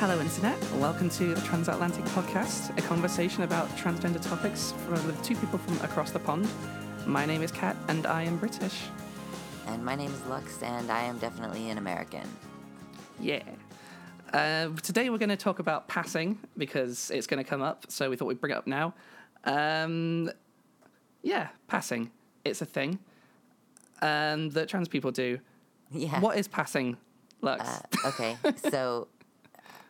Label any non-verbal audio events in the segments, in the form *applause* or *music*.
Hello, Internet. Welcome to the Transatlantic Podcast, a conversation about transgender topics with two people from across the pond. My name is Kat, and I am British. And my name is Lux, and I am definitely an American. Yeah. Uh, today we're going to talk about passing because it's going to come up, so we thought we'd bring it up now. Um, yeah, passing. It's a thing um, that trans people do. Yeah. What is passing, Lux? Uh, okay, *laughs* so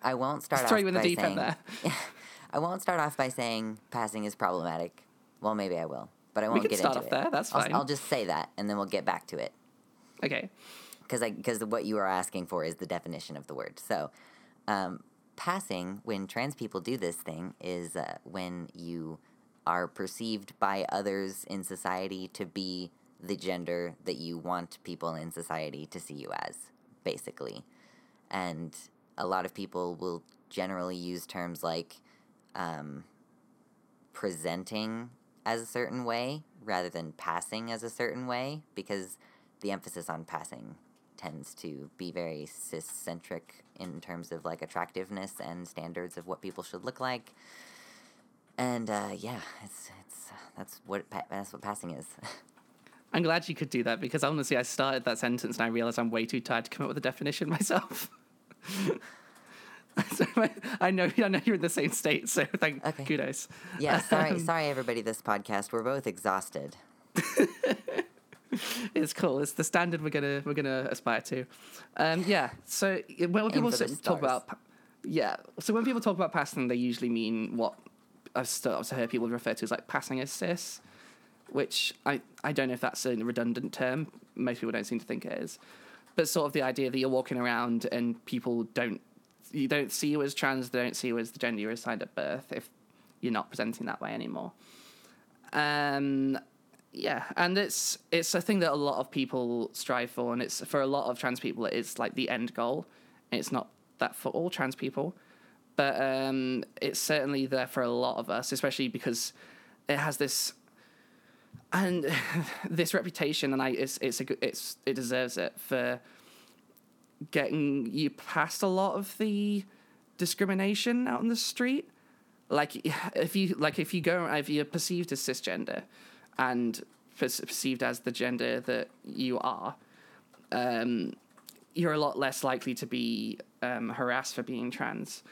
I won't start Throw off you in the by deep saying end there. *laughs* I won't start off by saying passing is problematic. Well, maybe I will, but I won't can get start into off it. there, that's I'll, fine. I'll just say that, and then we'll get back to it Okay. because because what you are asking for is the definition of the word. So, um, passing when trans people do this thing is uh, when you are perceived by others in society to be the gender that you want people in society to see you as, basically. And a lot of people will generally use terms like um, presenting as a certain way rather than passing as a certain way because the emphasis on passing tends to be very cis-centric in terms of like attractiveness and standards of what people should look like. And uh, yeah, it's it's that's what that's what passing is. I'm glad you could do that because honestly, I started that sentence and I realized I'm way too tired to come up with a definition *laughs* myself. *laughs* I, know I know you're in the same state, so thank Okay. kudos. yeah, sorry, sorry everybody. This podcast, we're both exhausted. *laughs* It's cool. It's the standard we're gonna we're gonna aspire to. Um, yeah. So when people talk about yeah, so when people talk about passing, they usually mean what I've started to hear people refer to as like passing as cis, which I I don't know if that's a redundant term. Most people don't seem to think it is, but sort of the idea that you're walking around and people don't you don't see you as trans, they don't see you as the gender you're assigned at birth if you're not presenting that way anymore. Um, yeah, and it's it's a thing that a lot of people strive for, and it's for a lot of trans people, it's like the end goal. It's not that for all trans people, but um, it's certainly there for a lot of us, especially because it has this and *laughs* this reputation, and I it's it's a it's it deserves it for getting you past a lot of the discrimination out in the street. Like if you like if you go if you're perceived as cisgender and perceived as the gender that you are um, you're a lot less likely to be um, harassed for being trans.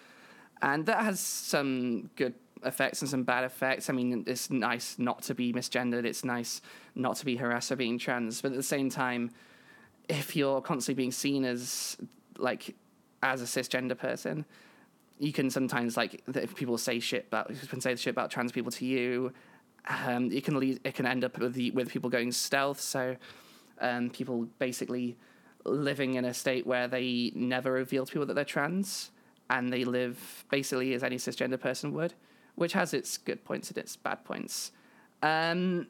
And that has some good effects and some bad effects. I mean it's nice not to be misgendered. It's nice not to be harassed for being trans. But at the same time if you're constantly being seen as like as a cisgender person you can sometimes like if people say shit about can say shit about trans people to you um, it can lead it can end up with the, with people going stealth. So um, people basically living in a state where they never reveal to people that they're trans and they live basically as any cisgender person would which has its good points and its bad points. Um,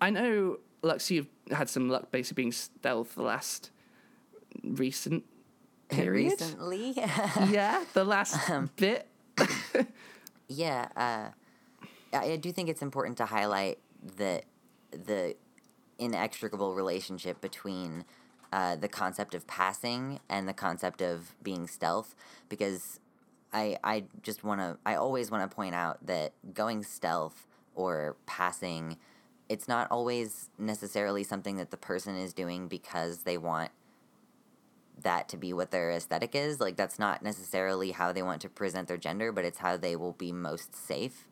I know Lux you've had some luck basically being stealth the last recent period. Recently, *laughs* yeah, the last bit. *coughs* yeah, uh, I do think it's important to highlight the the inextricable relationship between uh, the concept of passing and the concept of being stealth, because I I just want to I always want to point out that going stealth or passing, it's not always necessarily something that the person is doing because they want that to be what their aesthetic is. Like that's not necessarily how they want to present their gender, but it's how they will be most safe.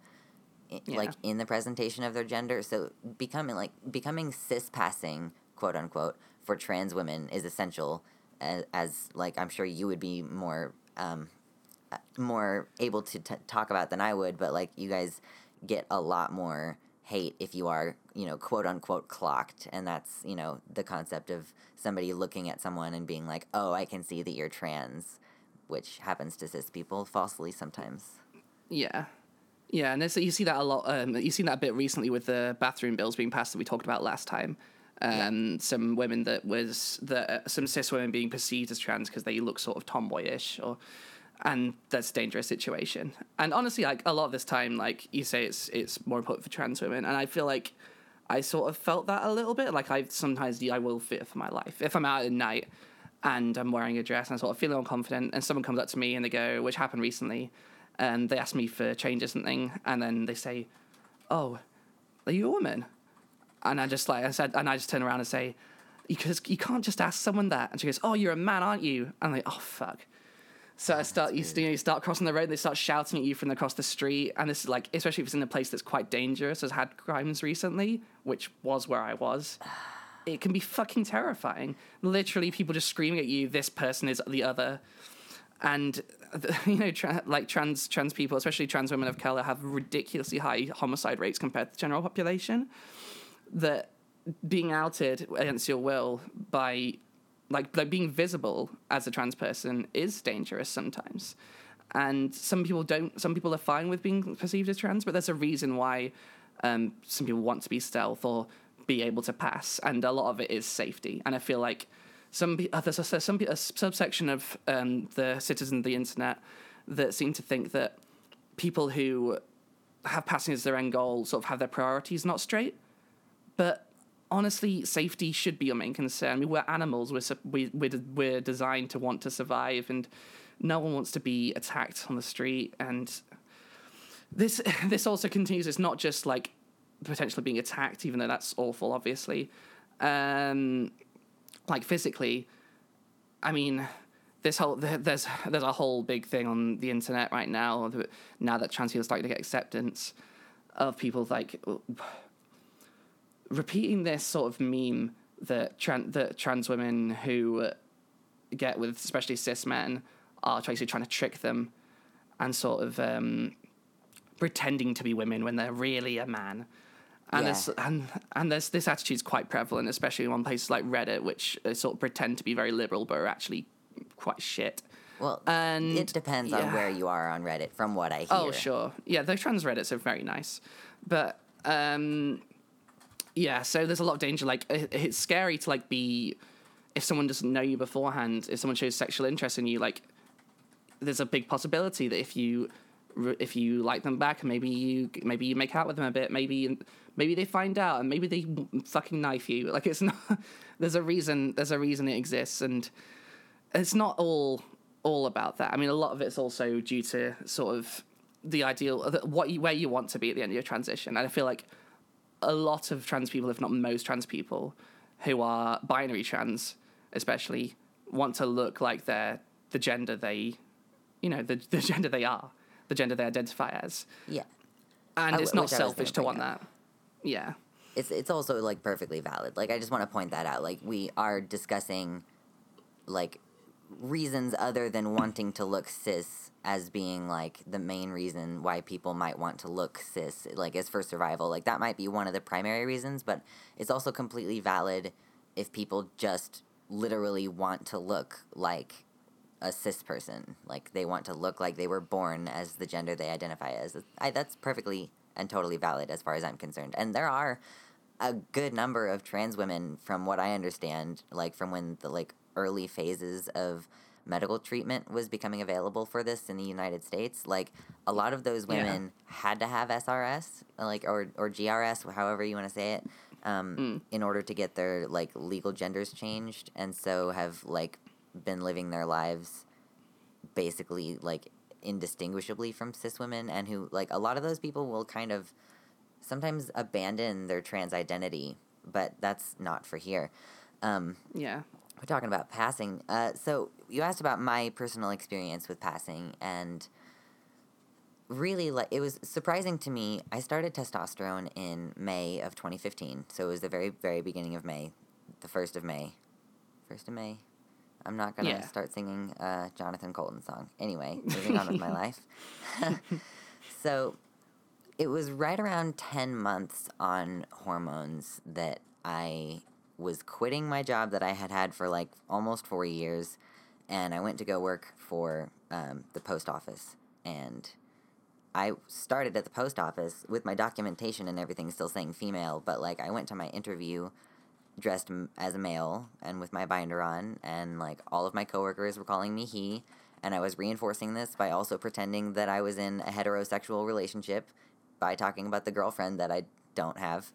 i- Like in the presentation of their gender. So becoming like becoming cis passing, quote unquote, for trans women is essential. As, as like I'm sure you would be more um, more able to t- talk about than I would, but like you guys get a lot more hate if you are, you know, quote unquote clocked. And that's, you know, the concept of somebody looking at someone and being like, oh, I can see that you're trans, which happens to cis people falsely sometimes. Yeah. Yeah, and it's, you see that a lot. Um, you've seen that a bit recently with the bathroom bills being passed that we talked about last time. Um, Some women that was that uh, some cis women being perceived as trans because they look sort of tomboyish, or and that's a dangerous situation. And honestly, like a lot of this time, like you say, it's it's more important for trans women, and I feel like I sort of felt that a little bit. Like I sometimes I will fear for my life if I'm out at night. and I'm wearing a dress and I'm sort of feeling unconfident, and someone comes up to me and they go, which happened recently, and they ask me for change or something, and then they say, "Oh, are you a woman?" And I just like I said, and I just turn around and say, "Because you can't just ask someone that." And she goes, "Oh, you're a man, aren't you?" And I'm like, "Oh fuck." So I oh, start, you, you, know, you start crossing the road. and They start shouting at you from across the street, and this is like, especially if it's in a place that's quite dangerous, has had crimes recently, which was where I was. *sighs* It can be fucking terrifying. Literally, people just screaming at you. This person is the other, and *laughs* you know, tra- like trans trans people, especially trans women of color, have ridiculously high homicide rates compared to the general population. That being outed against your will by like like being visible as a trans person is dangerous sometimes. And some people don't some people are fine with being perceived as trans but there's a reason why um, some people want to be stealth or be able to pass and a lot of it is safety. And i feel like some uh, there's a, some a subsection of um, the citizens of the internet that seem to think that people who have passing as their end goal sort of have their priorities not straight. But honestly, safety should be your main concern. I mean, we're animals. We're we, we're we're designed to want to survive, and no one wants to be attacked on the street. And this *laughs* this also continues. It's not just like potentially being attacked, even though that's awful, obviously. Um, like physically, I mean, this whole there's there's a whole big thing on the internet right now. Now that trans people are starting to get acceptance of people like repeating this sort of meme that tran- that trans women who get with especially cis men are basically trying to trick them and sort of um, pretending to be women when they're really a man. And, yeah. and and there's this attitude is quite prevalent, especially on places like Reddit, which sort of pretend to be very liberal but are actually quite shit. Well, and it depends yeah. on where you are on Reddit, from what I hear. Oh, sure, yeah, the trans Reddits are very nice, but um, yeah, so there's a lot of danger. Like it's scary to like be if someone doesn't know you beforehand. If someone shows sexual interest in you, like there's a big possibility that if you if you like them back maybe you maybe you make out with them a bit maybe maybe they find out and maybe they fucking knife you like it's *laughs* not there's a reason there's a reason it exists and it's not all all about that i mean a lot of it's also due to sort of the ideal what you, where you want to be at the end of your transition and i feel like a lot of trans people, if not most trans people, who are binary trans, especially, want to look like they're the gender they, you know, the, the *laughs* gender they are, the gender they identify as. Yeah. And it's not selfish to want up. that. Yeah. It's it's also like perfectly valid. Like I just want to point that out. Like we are discussing like reasons other than wanting to look cis as being like the main reason why people might want to look cis like as for survival like that might be one of the primary reasons but it's also completely valid if people just literally want to look like a cis person like they want to look like they were born as the gender they identify as. I, that's perfectly and totally valid as far as i'm concerned. And there are a good number of trans women from what i understand like from when the like early phases of medical treatment was becoming available for this in the United States, like a lot of those women yeah. had to have SRS, like or or GRS, however you want to say it, um, mm. in order to get their like legal genders changed, and so have like been living their lives basically like indistinguishably from cis women, and who like a lot of those people will kind of sometimes abandon their trans identity, but that's not for here. Um, yeah we're talking about passing. Uh, so you asked about my personal experience with passing, and really, like it was surprising to me. I started testosterone in May of 2015, so it was the very, very beginning of May, the first of May, first of May. I'm not gonna yeah. start singing uh, Jonathan Coulton song. Anyway, moving on with my *laughs* life. *laughs* so it was right around 10 months on hormones that I was quitting my job that I had had for like almost four years, and I went to go work for um, the post office. And I started at the post office with my documentation and everything still saying female, but like I went to my interview dressed as a male and with my binder on, and like all of my coworkers were calling me he, and I was reinforcing this by also pretending that I was in a heterosexual relationship by talking about the girlfriend that I don't have.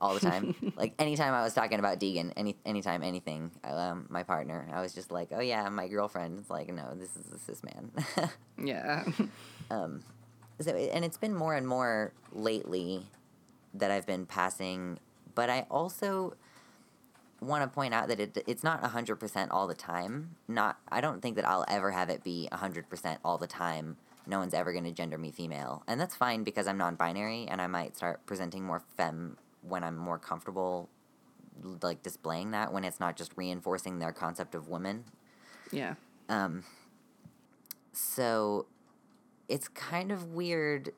All the time. *laughs* like anytime I was talking about Deegan, any anytime anything, um, my partner, I was just like, "Oh yeah, my girlfriend." It's like, no, this is this man. *laughs* Yeah. *laughs* um, so and it's been more and more lately that I've been passing, but I also want to point out that it it's not 100% all the time. Not I don't think that I'll ever have it be 100% all the time. No one's ever going to gender me female. And that's fine because I'm non-binary and I might start presenting more femme when I'm more comfortable like displaying that when it's not just reinforcing their concept of women. yeah. Um so it's kind of weird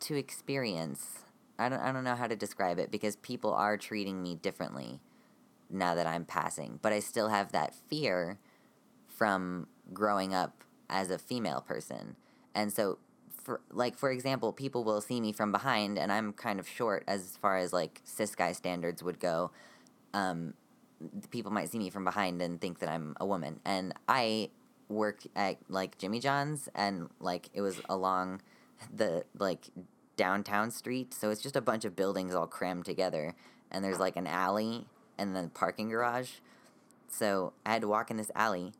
to experience. I don't I don't know how to describe it because people are treating me differently now that I'm passing, but I still have that fear from growing up as a female person. And so for like for example, people will see me from behind and I'm kind of short as far as like cis guy standards would go. Um people might see me from behind and think that I'm a woman. And I work at like Jimmy John's and like it was along the like downtown street, so it's just a bunch of buildings all crammed together and there's like an alley and then parking garage. So I had to walk in this alley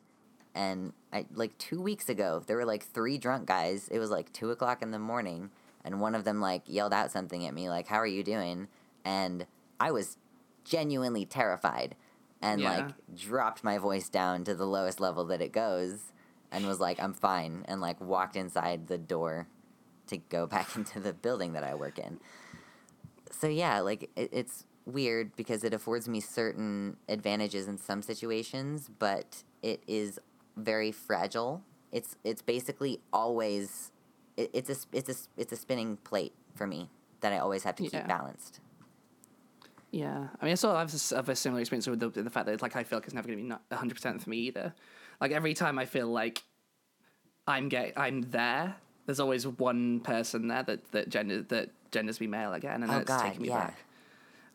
and I like two weeks ago there were like three drunk guys. It was like two o'clock in the morning and one of them like yelled out something at me like, How are you doing? And I was genuinely terrified and Yeah. like dropped my voice down to the lowest level that it goes and was like i'm fine and like walked inside the door to go *laughs* back into the building that i work in so yeah like it, it's weird because it affords me certain advantages in some situations but it is very fragile it's it's basically always it, it's a it's a it's a spinning plate for me that i always have to keep Yeah. balanced Yeah, I mean, I sort of have a, s- have a similar experience with the, the fact that it's like I feel like it's never going to be hundred percent for me either. Like every time I feel like I'm get I'm there, there's always one person there that that gender that genders me male again, and Oh, then it's God, taking me yeah. back.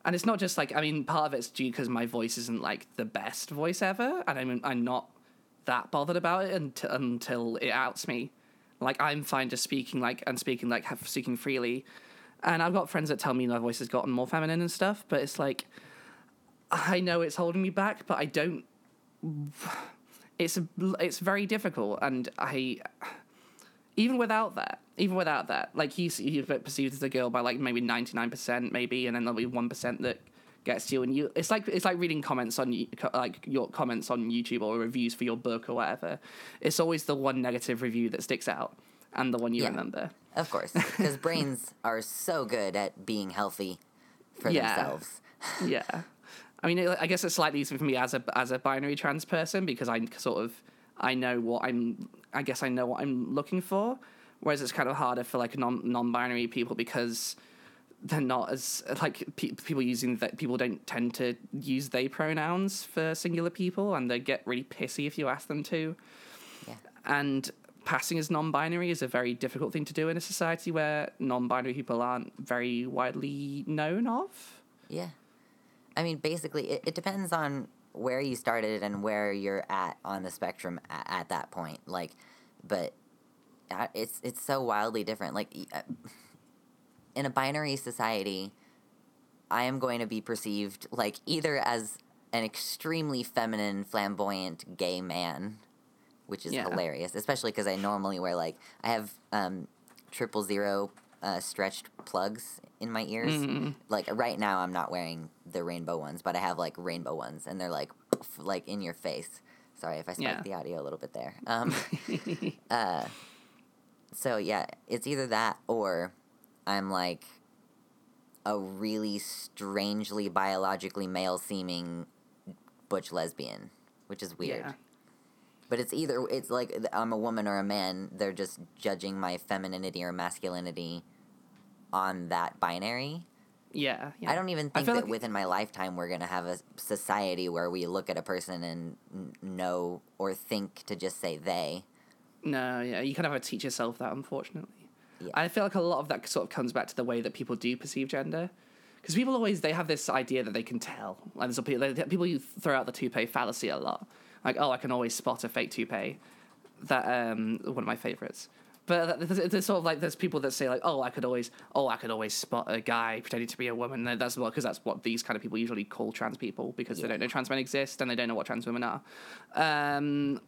And it's not just like I mean, part of it's due because my voice isn't like the best voice ever, and I'm I'm not that bothered about it until until it outs me. Like I'm fine just speaking like and speaking like have, speaking freely, and I've got friends that tell me my voice has gotten more feminine and stuff, but it's like I know it's holding me back, but I don't. *sighs* It's a, it's very difficult, and I even without that, even without that, like he's he's perceived as a girl by like maybe ninety nine percent, maybe, and then there'll be one percent that gets to you, and you. It's like it's like reading comments on like your comments on YouTube or reviews for your book or whatever. It's always the one negative review that sticks out, and the one you Yeah. remember. Of course, because *laughs* brains are so good at being healthy for Yeah. themselves. *laughs* yeah. I mean, it- I guess it's slightly easier for me as a as a binary trans person because I sort of I know what I'm. I guess I know what I'm looking for, whereas it's kind of harder for like non non binary people because they're not as like pe- people using that people don't tend to use they pronouns for singular people and they get really pissy if you ask them to Yeah. and passing as non-binary is a very difficult thing to do in a society where non-binary people aren't very widely known of Yeah. I mean, basically, it, it depends on where you started and where you're at on the spectrum at, at that point. Like, but uh, it's it's so wildly different. Like, uh, in a binary society, I am going to be perceived like either as an extremely feminine, flamboyant gay man, which is Yeah. hilarious, especially because I normally wear like I have um, triple zero uh, stretched plugs in my ears. Mm. Like right now, I'm not wearing the rainbow ones, but I have like rainbow ones, and they're like poof, like in your face. Sorry if I spiked Yeah. the audio a little bit there. Um, *laughs* uh, so yeah, it's either that or I'm like a really strangely biologically male seeming butch lesbian, which is weird. Yeah. But it's either it's like I'm a woman or a man. They're just judging my femininity or masculinity on that binary. Yeah, yeah. I don't even think that like- within my lifetime we're gonna have a society where we look at a person and know or think to just say they. No, yeah, you kind of have to teach yourself that, unfortunately. Yeah. I feel like a lot of that sort of comes back to the way that people do perceive gender. Because people always, they have this idea that they can tell. Like, there's a, people, you throw out the toupee fallacy a lot. Like, oh, I can always spot a fake toupee. That, um, one of my favorites. But there's, there's sort of like there's people that say like, oh, I could always, oh, I could always spot a guy pretending to be a woman. And that's well because that's what these kind of people usually call trans people because they don't know trans men exist and they don't know what trans women are, um,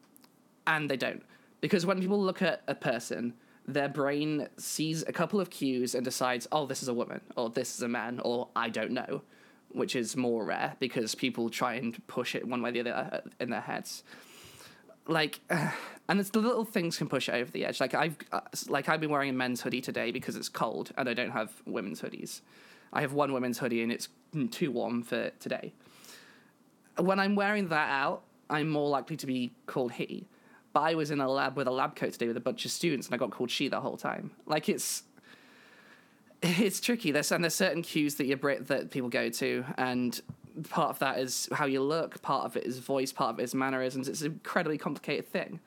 and they don't because when people look at a person, their brain sees a couple of cues and decides, oh, this is a woman or this is a man or I don't know, which is more rare because people try and push it one way or the other uh, in their heads. Like *sighs* and it's the little things can push it over the edge. Like i've uh, like i've been wearing a men's hoodie today because it's cold and i don't have women's hoodies. I have one women's hoodie and it's too warm for today. When i'm wearing that out i'm more likely to be called he but i was in a lab with a lab coat today with a bunch of students and i got called she the whole time like it's it's tricky there's and there's certain cues that you that people go to and part of that is how you look, part of it is voice, part of it is mannerisms. It's an incredibly complicated thing.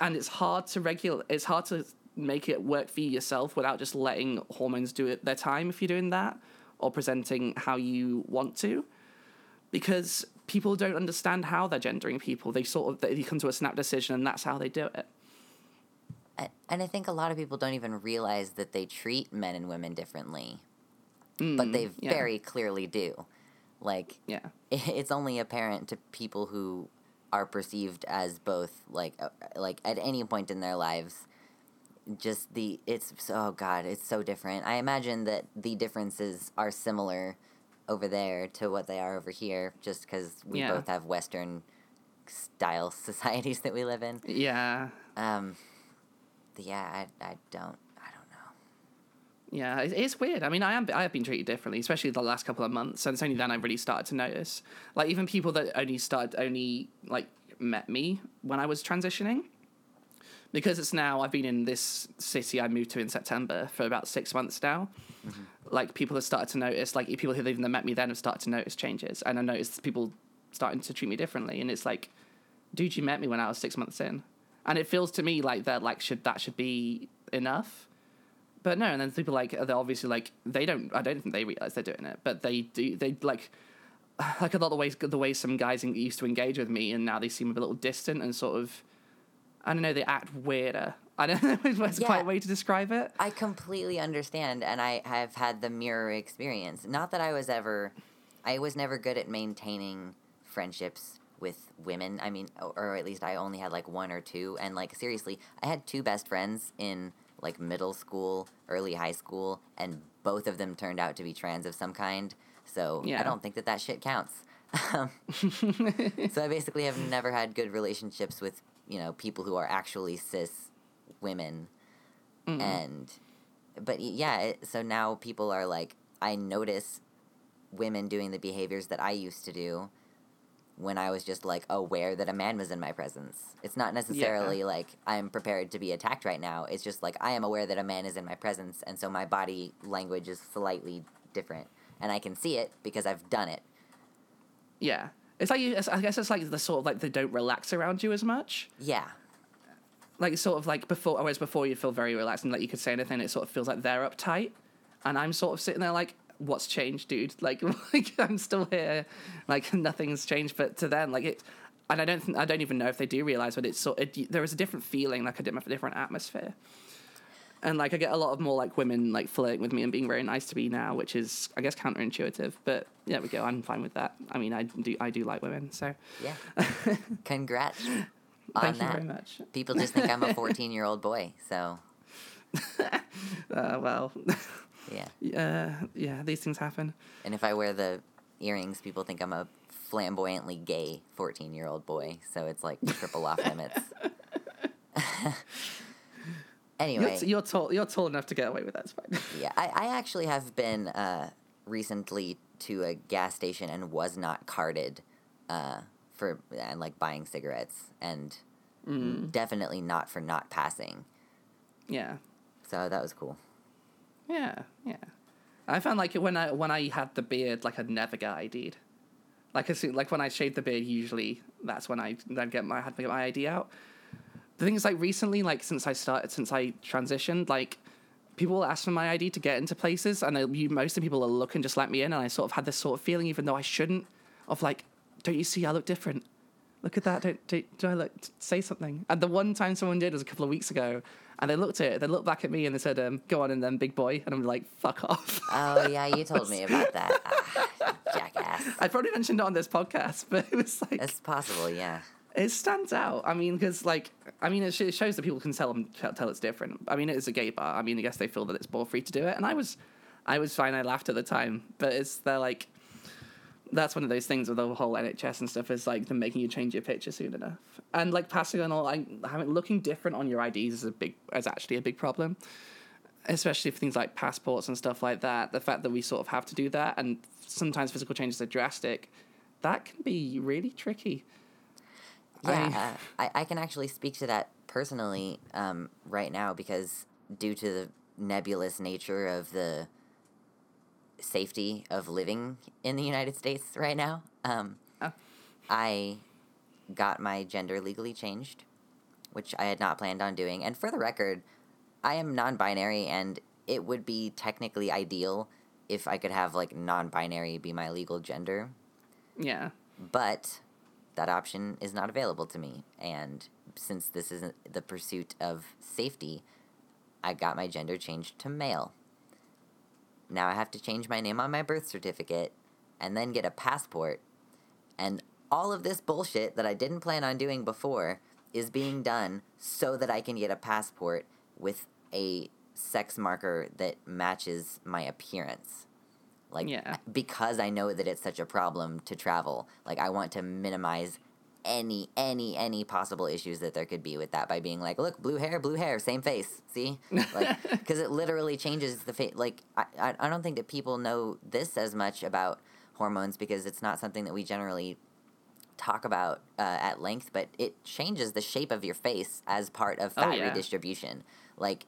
And it's hard to regulate, it's hard to make it work for you yourself without just letting hormones do it their time if you're doing that or presenting how you want to. Because people don't understand how they're gendering people. They sort of they come to a snap decision and that's how they do it. And I think a lot of people don't even realize that they treat men and women differently. Mm, but they yeah. very clearly do. Like, yeah, *laughs* it's only apparent to people who are perceived as both like uh, like at any point in their lives just the it's oh god it's so different i imagine that the differences are similar over there to what they are over here just because we yeah. both have western style *laughs* societies that we live in yeah um yeah i, I don't I don't know. yeah, it's weird. I mean, I am I have been treated differently, especially the last couple of months, and it's only then I really started to notice. Like even people that only started only like met me when I was transitioning, because it's now I've been in this city I moved to in September for about six months now. Mm-hmm. Like people have started to notice, like people who even met me then have started to notice changes, and I noticed people starting to treat me differently, and it's like, dude, you met me when I was six months in, and it feels to me like that like should that should be enough but no, and then people like they're obviously like they don't. I don't think they realize they're doing it, but they do. They like *sighs* like a lot of the ways the way some guys used to engage with me, and now they seem a little distant and sort of. I don't know. They act weirder. I don't *laughs* know what's yeah, quite a way to describe it. I completely understand, and I have had the mirror experience. Not that I was ever, I was never good at maintaining friendships with women. I mean, or at least I only had like one or two. And like seriously, I had two best friends in like middle school, early high school, and both of them turned out to be trans of some kind. So yeah. I don't think that that shit counts. *laughs* *laughs* So I basically have never had good relationships with you know people who are actually cis women, mm and but yeah, it, so now people are like I notice women doing the behaviors that I used to do, when I was just like aware that a man was in my presence. It's not necessarily yeah. like I'm prepared to be attacked right now. It's just like I am aware that a man is in my presence, and so my body language is slightly different, and I can see it because I've done it. Yeah, it's like you, I guess it's like the sort of like they don't relax around you as much. Yeah. Like it's sort of like before, whereas before you feel very relaxed and like you could say anything, it sort of feels like they're uptight, and I'm sort of sitting there like what's changed, dude? *laughs* Like, like I'm still here. Like nothing's changed. But to them, like it, and I don't think I don't even know if they do realize, but it's so it, there is a different feeling, like a different different atmosphere. And like I get a lot of more like women like flirting with me and being very nice to me now, which is I guess counterintuitive. But yeah, we go. I'm fine with that. I mean, I do I do like women, so yeah. *laughs* Congrats. Thank that. you very much. People just think I'm a 14 year old boy, so. *laughs* uh, well. *laughs* Yeah. Yeah, yeah, these things happen. And if I wear the earrings, people think I'm a flamboyantly gay 14 year old boy. So it's like triple off limits. Anyway. You're, you're, tall, you're tall enough to get away with that. It's fine. *laughs* yeah, I, I actually have been uh, recently to a gas station and was not carded uh, for and like buying cigarettes and mm. definitely not for not passing. Yeah. So that was cool. Yeah, yeah. I found like when I when I had the beard, like I'd never get ID'd. Like as soon, like when I shaved the beard, usually that's when I then get my I had to get my ID out. The thing is, like recently, like since I started, since I transitioned, like people ask for my ID to get into places, and you, most of the people are looking just let me in, and I sort of had this sort of feeling, even though I shouldn't, of like, don't you see I look different? look at that. Don't, do do I look? Say something. And the one time someone did was a couple of weeks ago, and they looked at it. They looked back at me and they said, um, "Go on and then, big boy." And I'm like, "Fuck off." Oh yeah, you told me about *laughs* that. Ah, jackass. I probably mentioned it on this podcast, but it was like It's possible, yeah. It stands out. I mean, because like, I mean, it, sh- it shows that people can tell them tell, it's different. I mean, it is a gay bar. I mean, I guess they feel that it's more free to do it, and I was, I was fine. I laughed at the time, but it's they're like, that's one of those things with the whole NHS and stuff is like them making you change your picture soon enough, and like passing on all, like having looking different on your IDs is a big is actually a big problem. Especially for things like passports and stuff like that, the fact that we sort of have to do that, and sometimes physical changes are drastic, that can be really tricky. Yeah, uh, I, I can actually speak to that personally um, right now because due to the nebulous nature of the safety of living in the United States right now, um, Oh. I got my gender legally changed, which I had not planned on doing. And for the record, I am non binary, and it would be technically ideal if I could have like non binary be my legal gender Yeah. but that option is not available to me. And since this isn't the pursuit of safety, I got my gender changed to male. Now I have to change my name on my birth certificate and then get a passport. And all of this bullshit that I didn't plan on doing before is being done so that I can get a passport with a sex marker that matches my appearance. Like Yeah. because I know that it's such a problem to travel. Like I want to minimize any any any possible issues that there could be with that by being like, look, blue hair, blue hair, same face. See, like *laughs* because it literally changes the face. Like I, I don't think that people know this as much about hormones because it's not something that we generally talk about uh, at length. But it changes the shape of your face as part of Oh, fat yeah. redistribution. Like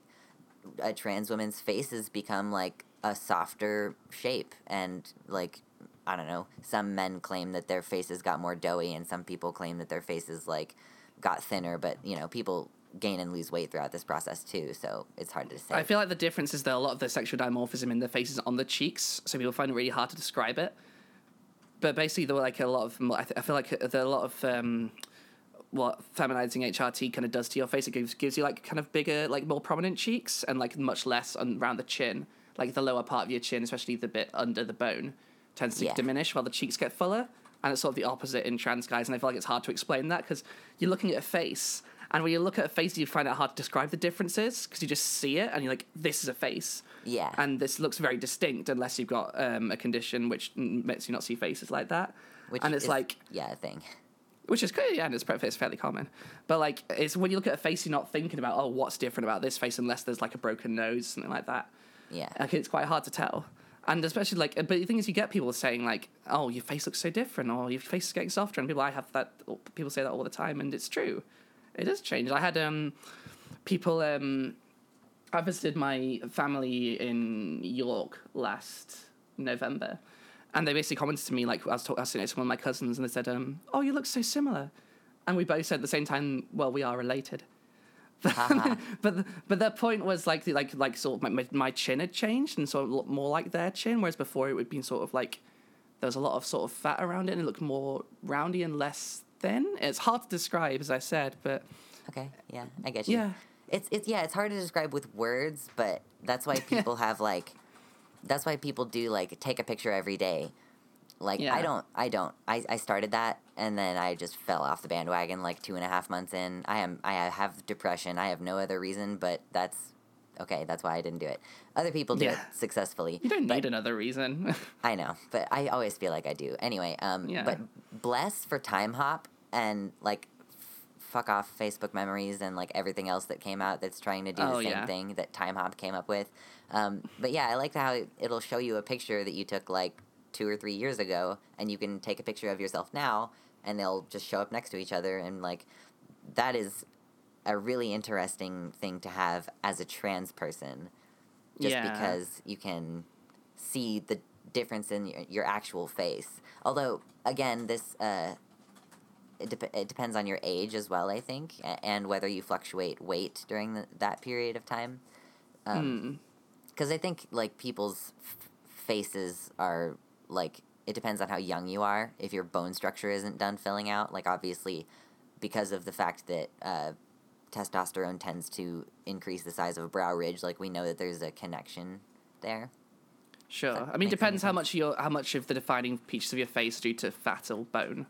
a trans woman's face has become like a softer shape and like I don't know. Some men claim that their faces got more doughy, and some people claim that their faces like got thinner. But you know, people gain and lose weight throughout this process too, so it's hard to say. I feel like the difference is that a lot of the sexual dimorphism in the faces on the cheeks, so people find it really hard to describe it. But basically, there were like a lot of. I, feel like there are a lot of um, what feminizing HRT kind of does to your face. It gives gives you like kind of bigger, like more prominent cheeks, and like much less on, around the chin. Like the lower part of your chin, especially the bit under the bone, tends to Yeah. diminish while the cheeks get fuller. And it's sort of the opposite in trans guys, and I feel like it's hard to explain that because you're looking at a face, and when you look at a face, you find it hard to describe the differences because you just see it, and you're like, "This is a face." Yeah. And this looks very distinct unless you've got um, a condition which makes you not see faces like that. Which and it's is, like, yeah, a thing. Which is yeah, and it's, it's fairly common. But like, it's when you look at a face, you're not thinking about, oh, what's different about this face unless there's like a broken nose, something like that. Yeah. Like, it's quite hard to tell. And especially like, but the thing is, you get people saying like, "Oh, your face looks so different," or "Your face is getting softer," and people, I have that. People say that all the time, and it's true. It does change. I had um, people um, I visited my family in York last November, and they basically commented to me like I was, talking sitting next to one of my cousins, and they said, um, "Oh, you look so similar," and we both said at the same time, "Well, we are related." *laughs* But but their point was like the, like like sort of my, my, my chin had changed and sort of looked more like their chin, whereas before it would been sort of like there was a lot of sort of fat around it and it looked more roundy and less thin. It's hard to describe, as I said, but Okay. Yeah, I get you. Yeah. It's it's yeah, it's hard to describe with words, but that's why *laughs* people have like that's why people do like take a picture every day. Like I don't I don't. I, I started that and then I just fell off the bandwagon like two and a half months in. I am I have depression. I have no other reason, but that's okay, that's why I didn't do it. Other people do Yeah. it successfully. you don't need another reason. *laughs* I know, but I always feel like I do. Anyway, um, Yeah. but bless for Timehop and like fuck off Facebook memories and like everything else that came out that's trying to do Oh, the same yeah. thing that Timehop came up with. Um, but yeah, I like how it- it'll show you a picture that you took like two or three years ago, and you can take a picture of yourself now, and they'll just show up next to each other, and like that is a really interesting thing to have as a trans person just Yeah. because you can see the difference in your, your actual face. Although, again, this uh, it, dep- it depends on your age as well, I think, and whether you fluctuate weight during the, that period of time. Because I think like people's f- faces are like it depends on how young you are. If your bone structure isn't done filling out, like obviously, because of the fact that uh, testosterone tends to increase the size of a brow ridge, like we know that there's a connection there. Sure. I mean, depends how much your how much of the defining features of your face due to fat or bone.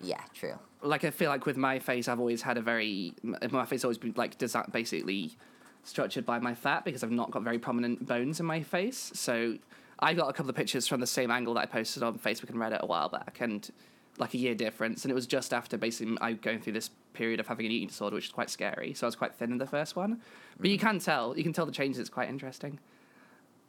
Yeah, true. Like I feel like with my face, I've always had a very my face always been like desi basically structured by my fat because I've not got very prominent bones in my face. So I got a couple of pictures from the same angle that I posted on Facebook and Reddit a while back, and like a year difference. And it was just after basically I going through this period of having an eating disorder, which is quite scary. So I was quite thin in the first one, but you can tell you can tell the changes. It's quite interesting.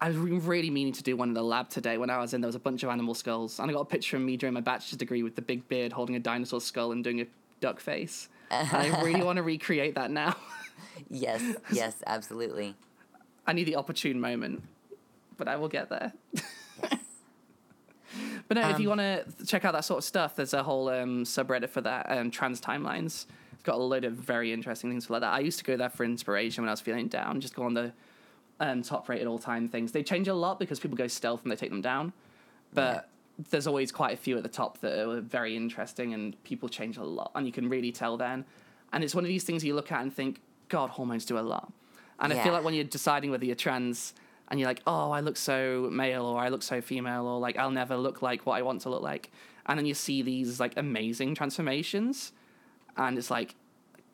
I was re- really meaning to do one in the lab today when I was in. There was a bunch of animal skulls, and I got a picture of me during my bachelor's degree with the big beard holding a dinosaur skull and doing a duck face. I really *laughs* want to recreate that now. *laughs* Yes, yes, absolutely. I need the opportune moment, but I will get there. *laughs* but no, if you want to check out that sort of stuff, there's a whole um, subreddit for that, um, Trans Timelines. It's got a load of very interesting things for like that. I used to go there for inspiration when I was feeling down, just go on the um, top rated all time things. They change a lot because people go stealth and they take them down, but there's always quite a few at the top that are very interesting and people change a lot, and you can really tell then. And it's one of these things you look at and think, God, hormones do a lot. And I feel like when you're deciding whether you're trans and you're like, oh, I look so male or I look so female or like I'll never look like what I want to look like. And then you see these like amazing transformations and it's like,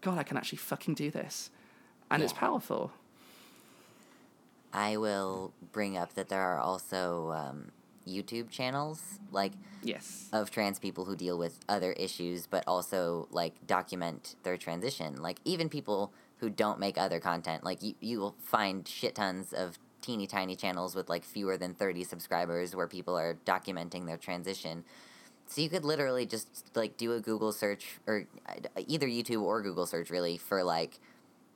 God, I can actually fucking do this. And it's powerful. I will bring up that there are also um, YouTube channels like Yes. of trans people who deal with other issues, but also like document their transition. Like even people who don't make other content, like you, you will find shit tons of teeny tiny channels with like fewer than 30 subscribers where people are documenting their transition. So you could literally just like do a Google search or uh, either YouTube or Google search really for like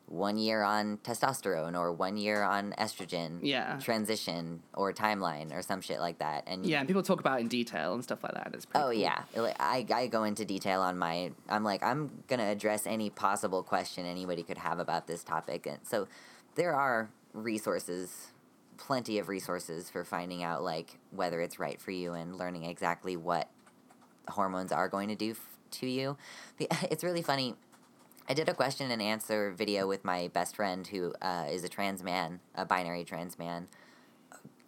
one year on testosterone or one year on estrogen Yeah. transition or timeline or some shit like that and Yeah, and people talk about it in detail and stuff like that. It's pretty Oh cool. yeah, I I go into detail on my. I'm like I'm gonna address any possible question anybody could have about this topic, and so there are resources, plenty of resources for finding out like whether it's right for you and learning exactly what hormones are going to do f- to you. *laughs* It's really funny. I did a question and answer video with my best friend who uh, is a trans man, a binary trans man.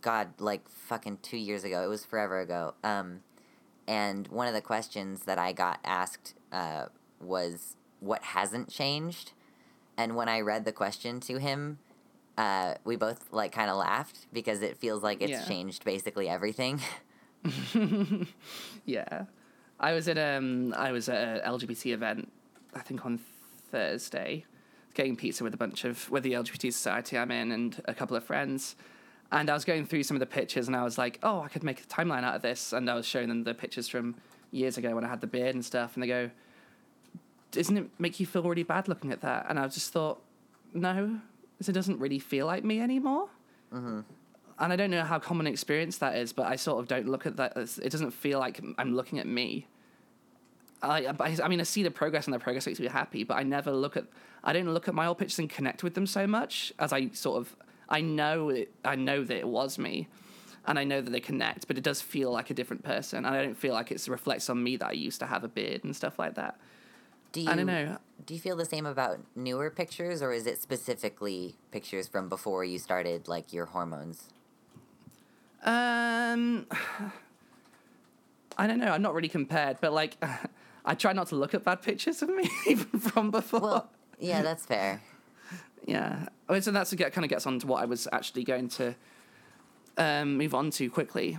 God, like fucking two years ago. It was forever ago. Um, and one of the questions that I got asked uh, was, "What hasn't changed?" And when I read the question to him, uh, we both like kind of laughed because it feels like it's Yeah. changed basically everything. *laughs* *laughs* Yeah, I was at um I was at an LGBT event, I think on Thursday, getting pizza with a bunch of with the LGBT society I'm in and a couple of friends, and I was going through some of the pictures and I was like, oh, I could make a timeline out of this, and I was showing them the pictures from years ago when I had the beard and stuff, and they go, doesn't it make you feel really bad looking at that? And I just thought, no, it doesn't really feel like me anymore mm-hmm. and I don't know how common experience that is, but I sort of don't look at that. As, it doesn't feel like I'm looking at me. I, I, I mean, I see the progress, and the progress makes me happy, but I never look at. I don't look at my old pictures and connect with them so much as I sort of. I know it. I know that it was me, and I know that they connect, but it does feel like a different person, and I don't feel like it reflects on me that I used to have a beard and stuff like that. Do you, I don't know. Do you feel the same about newer pictures, or is it specifically pictures from before you started like your hormones? Um, *sighs* I don't know. I'm not really compared, but like, *laughs* I try not to look at bad pictures of me *laughs* even from before. Well, yeah, that's fair. yeah. So that's get kind of gets on to what I was actually going to um, move on to quickly.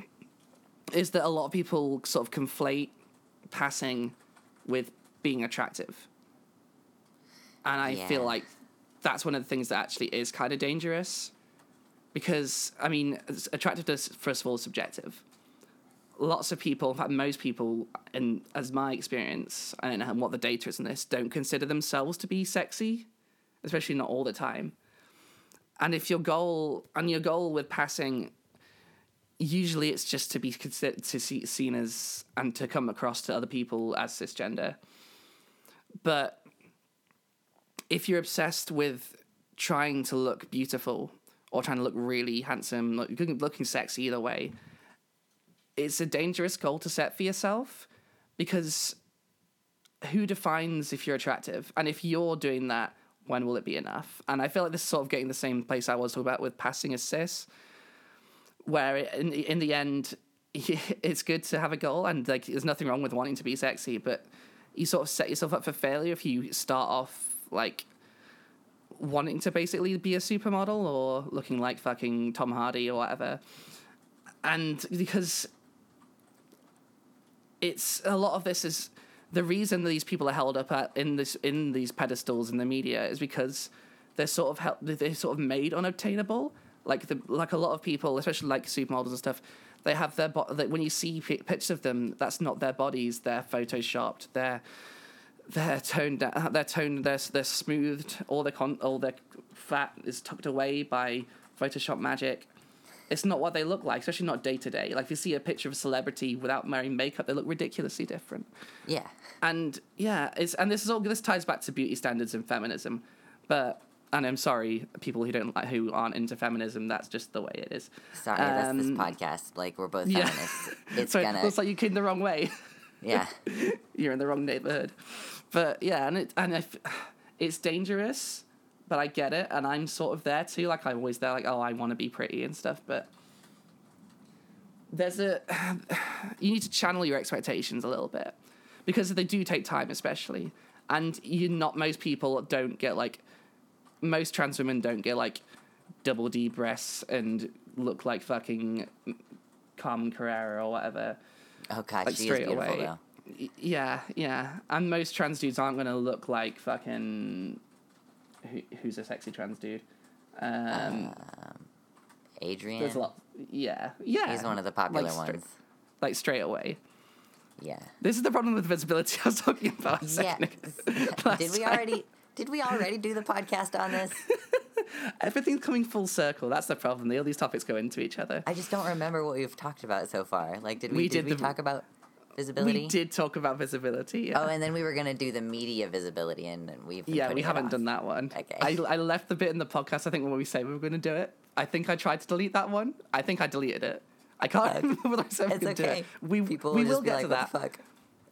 Is that a lot of people sort of conflate passing with being attractive, and I feel like that's one of the things that actually is kind of dangerous because I mean, attractiveness first of all is subjective. Lots of people, in fact, most people, and as my experience, I don't know what the data is on this, don't consider themselves to be sexy, especially not all the time. And if your goal and your goal with passing, usually it's just to be considered to see seen as and to come across to other people as cisgender. But if you're obsessed with trying to look beautiful or trying to look really handsome, look, looking, looking sexy either way, it's a dangerous goal to set for yourself because who defines if you're attractive? And if you're doing that, when will it be enough? And I feel like this is sort of getting the same place I was talking about with passing a cis, where in, in the end, *laughs* it's good to have a goal and like there's nothing wrong with wanting to be sexy, but you sort of set yourself up for failure if you start off like wanting to basically be a supermodel or looking like fucking Tom Hardy or whatever. And because it's a lot of this is the reason these people are held up at, in this in these pedestals in the media is because they're sort of held, they're sort of made unobtainable. Like the like a lot of people, especially like supermodels and stuff, they have their bo- that when you see pictures of them, that's not their bodies. They're photoshopped. They're they're toned down. They're toned. They're they're smoothed. All their con- all their fat is tucked away by Photoshop magic. It's not what they look like, especially not day to day. Like if you see a picture of a celebrity without wearing makeup, they look ridiculously different. Yeah. And yeah, it's and this is all this ties back to beauty standards and feminism, but and I'm sorry, people who don't like who aren't into feminism. That's just the way it is. Sorry, that's this Um, podcast. Like we're both yeah. feminists. *laughs* It's so gonna. it looks like you came the wrong way. *laughs* yeah. *laughs* You're in the wrong neighborhood. But yeah, and it and if it's dangerous, but I get it, and I'm sort of there too. Like I'm always there, like oh, I want to be pretty and stuff, but there's a *sighs* you need to channel your expectations a little bit because they do take time, especially, and you're not most people don't get like most trans women don't get like double D breasts and look like fucking Carmen Carrera or whatever Oh god, like she is straight beautiful away. though. Yeah, yeah. And most trans dudes aren't going to look like fucking. Who, who's a sexy trans dude? Um, Adrian. there's a lot. Yeah, yeah. He's one of the popular like, stra- ones. Like straight away. Yeah. This is the problem with visibility I was talking about. Yeah. *laughs* did we already? Did we already do the podcast on this? *laughs* Everything's coming full circle. That's the problem. All these topics go into each other. I just don't remember what we've talked about so far. Like, did we? We did, did we the- talk about visibility? We did talk about visibility. Yeah. Oh, and then we were gonna do the media visibility, and, we've yeah, we haven't off. done that one. Okay. I, I left the bit in the podcast, I think, when we say we were going to do it. I think I tried to delete that one. I think I deleted it. I can't Okay. remember what I said It's going to okay. it. We, People we will will get like, to that. fuck?"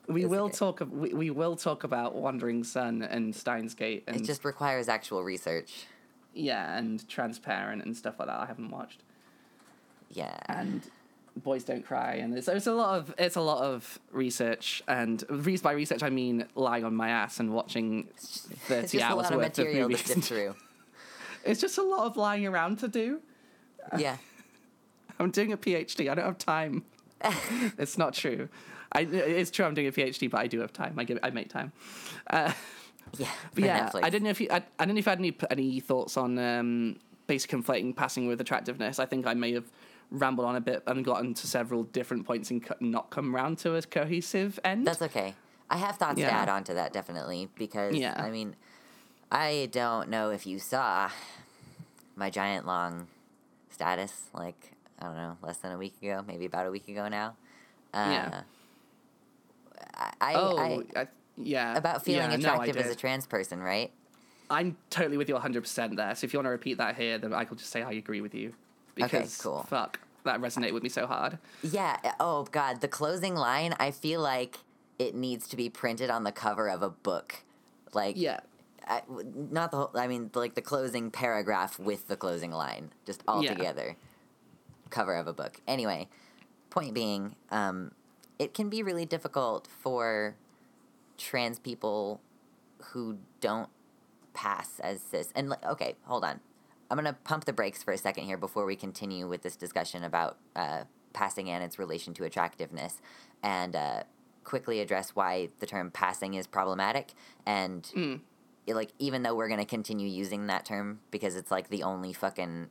We It's will okay. talk. We, we will talk about Wandering Son and Steins Gate and It just requires actual research. yeah, and Transparent and stuff like that. I haven't watched Yeah. and Boys Don't Cry and it's, a lot of it's a lot of research and re- by research I mean lying on my ass and watching *laughs* it's thirty hours of worth material of to movies. sift through. *laughs* it's just a lot of lying around to do. yeah. *laughs* I'm doing a PhD. I don't have time. it's not true. I, it's true. I'm doing a PhD, but I do have time. I give. I make time. Uh, Yeah. but yeah, Netflix. I didn't know if you. I, I didn't know if you had any any thoughts on um, basically conflating passing with attractiveness. I think I may have rambled on a bit and gotten to several different points and not come round to a cohesive end. That's okay. I have thoughts to add on to that definitely because Yeah. I mean, I don't know if you saw my giant long status like I don't know less than a week ago, maybe about a week ago now. Uh, Yeah. I, oh, I I, yeah. about feeling yeah, no, attractive as a trans person, right? I'm totally with you 100% there. So if you want to repeat that here, then I could just say I agree with you. Because, cool. fuck, that resonated with me so hard. Yeah. Oh God, the closing line. I feel like it needs to be printed on the cover of a book, like Yeah. I, not the whole. I mean, like the closing paragraph with the closing line, just all Yeah. together. Cover of a book. Anyway, point being, um, it can be really difficult for trans people who don't pass as cis. And like, okay, hold on. I'm gonna pump the brakes for a second here before we continue with this discussion about uh, passing and its relation to attractiveness, and uh, quickly address why the term passing is problematic and Mm. it, like even though we're gonna continue using that term because it's like the only fucking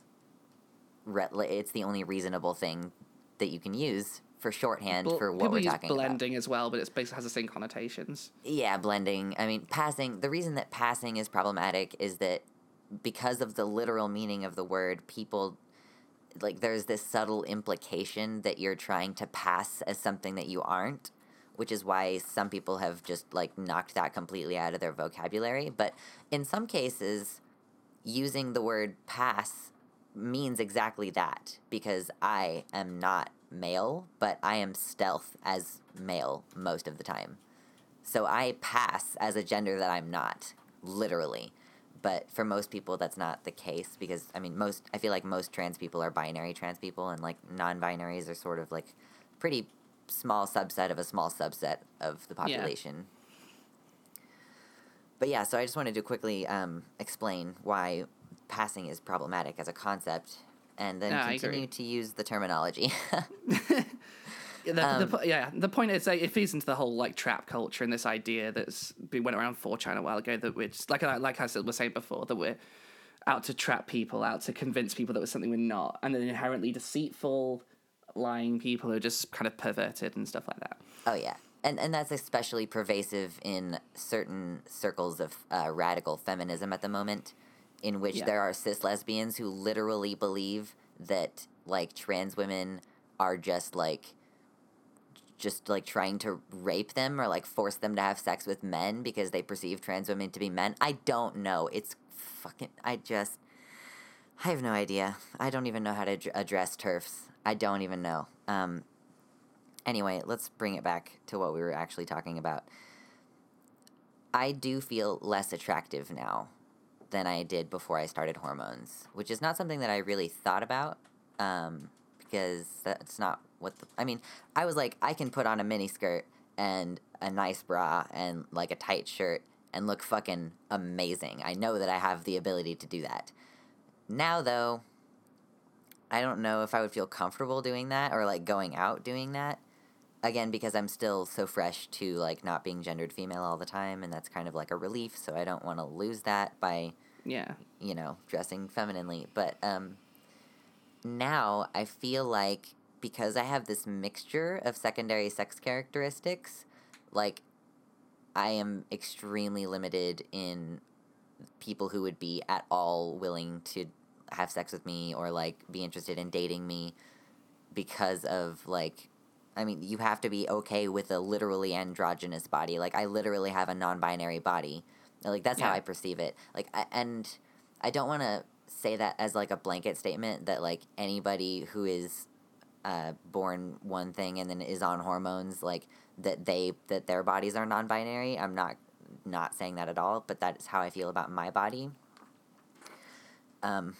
re- it's the only reasonable thing that you can use for shorthand Bl- for what we're talking about. blending as well, but it's basically has the same connotations. Yeah, blending. I mean, passing. The reason that passing is problematic is that because of the literal meaning of the word, people like there's this subtle implication that you're trying to pass as something that you aren't, which is why some people have just like knocked that completely out of their vocabulary. But in some cases, using the word pass means exactly that because I am not male, but I am stealth as male most of the time. So I pass as a gender that I'm not, literally. But for most people, that's not the case because I mean, most I feel like most trans people are binary trans people, and like non-binaries are sort of like pretty small subset of a small subset of the population. Yeah. But yeah, so I just wanted to quickly um, explain why passing is problematic as a concept, and then agree. continue to use the terminology. *laughs* *laughs* Yeah, the, Um, the, yeah, the point is like, it feeds into the whole like trap culture and this idea that's been went around 4chan a while ago that we're just like like I said was saying before that we're out to trap people, out to convince people that we're something we're not, and then inherently deceitful, lying people who are just kind of perverted and stuff like that. Oh yeah, and and that's especially pervasive in certain circles of uh, radical feminism at the moment, in which Yeah. there are cis lesbians who literally believe that like trans women are just like just like trying to rape them or like force them to have sex with men because they perceive trans women to be men. I don't know. It's fucking. I just. I have no idea. I don't even know how to ad- address TERFs. I don't even know. Um, anyway, let's bring it back to what we were actually talking about. I do feel less attractive now than I did before I started hormones, which is not something that I really thought about um, because that's not what the. I mean, I was like, I can put on a mini skirt and a nice bra and like a tight shirt and look fucking amazing. I know that I have the ability to do that. Now, though, I don't know if I would feel comfortable doing that or like going out doing that. Again, because I'm still so fresh to like not being gendered female all the time, and that's kind of like a relief. So I don't want to lose that by Yeah, you know, dressing femininely. But um, now I feel like because I have this mixture of secondary sex characteristics, like I am extremely limited in people who would be at all willing to have sex with me or like be interested in dating me because of like I mean, you have to be okay with a literally androgynous body. Like I literally have a non-binary body. Like that's how I perceive it. Like I, and I don't want to say that as like a blanket statement that like anybody who is uh, born one thing and then is on hormones like that they that their bodies are non-binary. I'm not not saying that at all, but that's how I feel about my body. Um,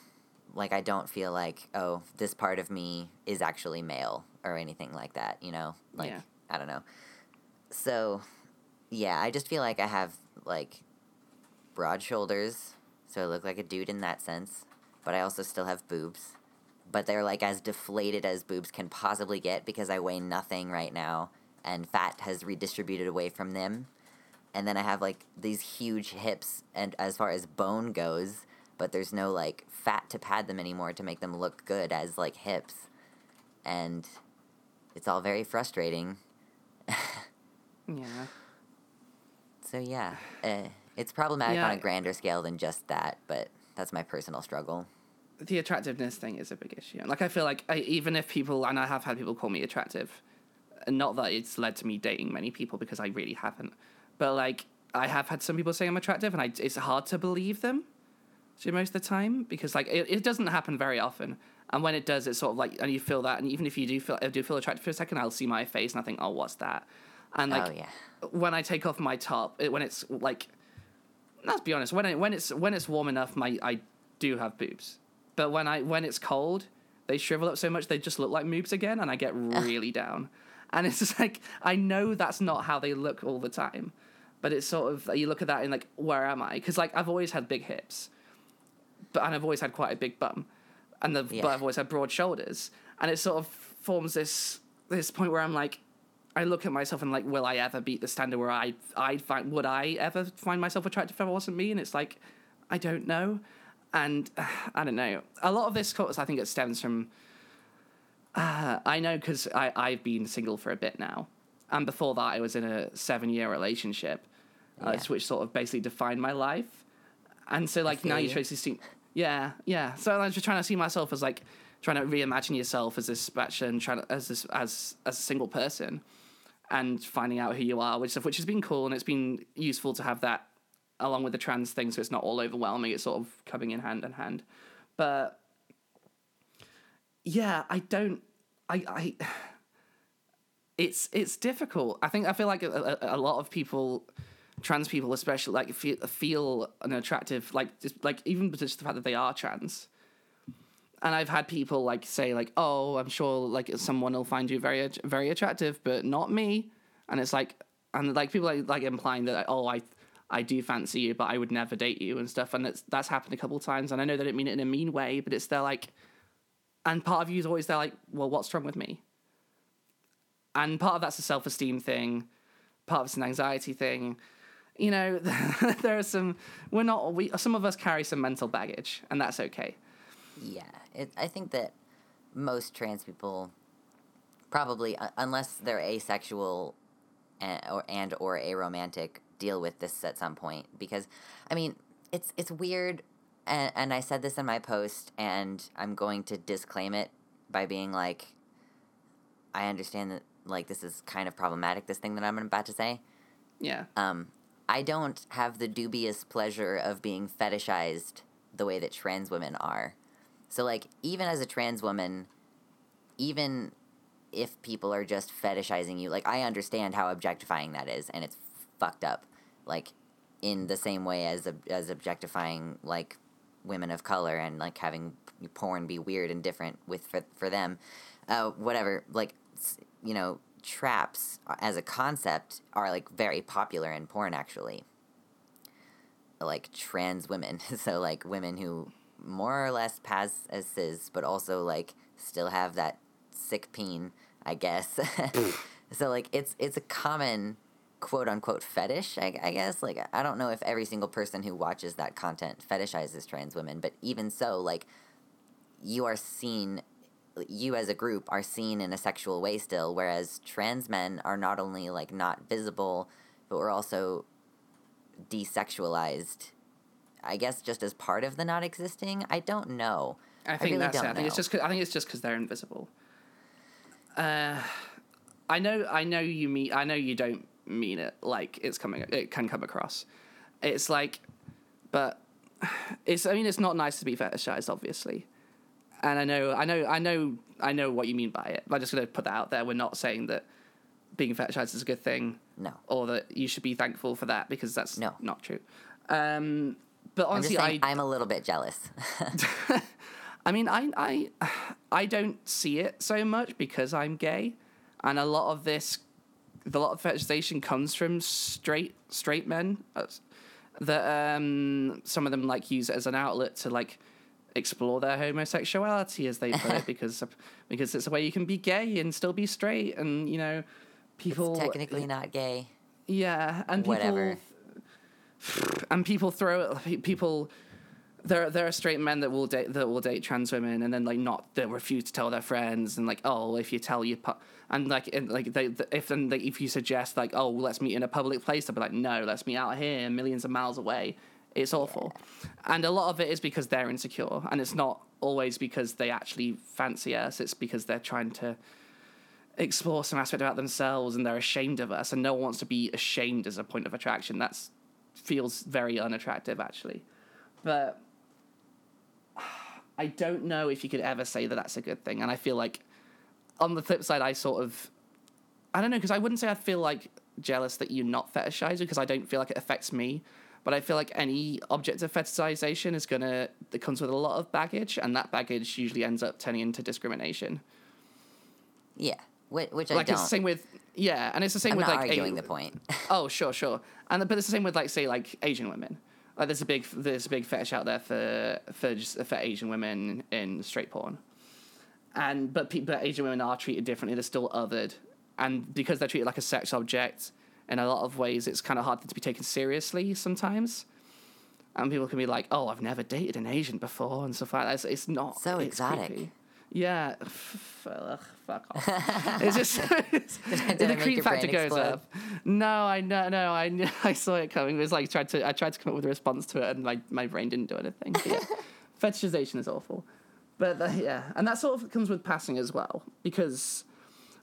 like I don't feel like oh this part of me is actually male or anything like that. You know, like Yeah. I don't know. So, yeah, I just feel like I have like broad shoulders, so I look like a dude in that sense. But I also still have boobs, but they're like as deflated as boobs can possibly get because I weigh nothing right now, and fat has redistributed away from them. And then I have like these huge hips, and as far as bone goes, but there's no like fat to pad them anymore to make them look good as like hips, and it's all very frustrating. *laughs* yeah. So yeah, uh, it's problematic Yeah. on a grander scale than just that, but that's my personal struggle. the attractiveness thing is a big issue. Like I feel like I, even if people and I have had people call me attractive, and not that it's led to me dating many people because I really haven't, but like I have had some people say I'm attractive, and I, it's hard to believe them. So most of the time because like it, it doesn't happen very often, and when it does, it's sort of like and you feel that, and even if you do feel I do feel attracted for a second, I'll see my face and I think, oh, what's that? And oh, like oh yeah, when I take off my top, it, when it's like, let's be honest, when it, when it's when it's warm enough, my I do have boobs, but when I when it's cold, they shrivel up so much they just look like moobs again, and I get really down. And it's just *laughs* like I know that's not how they look all the time, but it's sort of you look at that and like where am I? Because like I've always had big hips, but and I've always had quite a big bum, and the Yeah. but I've always had broad shoulders, and it sort of forms this this point where I'm like, I look at myself and like, will I ever beat the standard where I I find would I ever find myself attractive if it wasn't me? And it's like, I don't know, and uh, *sighs* I don't know. A lot of this, course, I think, it stems from. Uh, I know because I I've been single for a bit now, and before that I was in a seven year relationship, uh, which sort of basically defined my life, and so like now you you. basically see, yeah, yeah. So I'm just trying to see myself as like trying to reimagine yourself as this bachelor and trying to, as this as as a single person, and finding out who you are, which which has been cool and it's been useful to have that along with the trans thing, so it's not all overwhelming. It's sort of coming in hand in hand, but yeah, I don't. I, I it's it's difficult. I think I feel like a, a, a lot of people, trans people especially, like feel feel unattractive, like just like even just the fact that they are trans. And I've had people like say like, "Oh, I'm sure like someone will find you very very attractive, but not me." And it's like, and like people like, like implying that, "Oh, I I do fancy you, but I would never date you and stuff." And it's that's happened a couple times, and I know they don't mean it in a mean way, but it's they're like, and part of you is always there like, "Well, what's wrong with me?" and part of that's a self-esteem thing part of it's an anxiety thing you know *laughs* there are some we're not we some of us carry some mental baggage and that's okay yeah it, i think that most trans people probably uh, unless they're asexual and or, and or aromantic deal with this at some point because i mean it's it's weird and, and i said this in my post and i'm going to disclaim it by being like i understand that like this is kind of problematic. This thing that I'm about to say. Yeah. Um, I don't have the dubious pleasure of being fetishized the way that trans women are. So like even as a trans woman, even if people are just fetishizing you, like I understand how objectifying that is, and it's fucked up. Like in the same way as as objectifying like women of color and like having porn be weird and different with for, for them, uh, whatever. Like you know, traps as a concept are like very popular in porn actually. Like trans women, *laughs* so like women who more or less pass as cis, but also like still have that sick peen, I guess. *laughs* so like it's it's a common quote unquote fetish, I, I, guess. Like I don't know if every single person who watches that content fetishizes trans women, but even so, like you are seen you as a group are seen in a sexual way still, whereas trans men are not only like not visible, but we're also desexualized. I guess just as part of the not existing. I don't know. I think I really that's it. I think it's just. I think it's just because they're invisible. Uh, I know. I know you mean. I know you don't mean it like it's coming. It can come across. It's like, but it's. I mean, it's not nice to be fetishized, obviously and I know, I know, I know, I know what you mean by it. I'm just going to put that out there. We're not saying that being fetishized is a good thing. No. Or that you should be thankful for that because that's no. not true. Um, but honestly, I'm, saying, I, I'm a little bit jealous. *laughs* *laughs* I mean, I, I, I don't see it so much because I'm gay, and a lot of this, the lot of fetishization comes from straight straight men. That um, some of them like use it as an outlet to like explore their homosexuality, as they put it, *laughs* because because it's a way you can be gay and still be straight, and you know, people it's technically not gay. Yeah, and people, whatever. And people throw people. There, there are straight men that will date that will date trans women, and then like not they refuse to tell their friends, and like oh if you tell you pu-, and like and, like they if then like, if you suggest like oh let's meet in a public place, they'll be like no let's meet out here millions of miles away, it's awful. And a lot of it is because they're insecure. And it's not always because they actually fancy us, it's because they're trying to explore some aspect about themselves and they're ashamed of us. And no one wants to be ashamed as a point of attraction. That feels very unattractive, actually. But I don't know if you could ever say that that's a good thing. And I feel like on the flip side, I sort of. I don't know, because I wouldn't say I feel like jealous that you're not fetishized because I don't feel like it affects me. But I feel like any object of fetishization is gonna that comes with a lot of baggage, and that baggage usually ends up turning into discrimination. Yeah, which, which like I don't. it's the same with yeah, and it's the same I'm with not like arguing a, the point. *laughs* oh sure, sure, and but it's the same with like say like Asian women. Like there's a big there's a big fetish out there for for just for Asian women in straight porn, and but people but Asian women are treated differently. They're still othered, and because they're treated like a sex object, in a lot of ways, it's kind of hard to be taken seriously sometimes. And people can be like, "Oh, I've never dated an Asian before," and stuff like that. It's, it's not so it's exotic. Creepy. Yeah, *laughs* ugh, fuck off. *laughs* it's just the creep factor goes explode? up. No, I know, no, I *laughs* I saw it coming. It was like tried to I tried to come up with a response to it, and my my brain didn't do anything. But yeah, fetishization is awful, but uh, yeah, and that sort of comes with passing as well because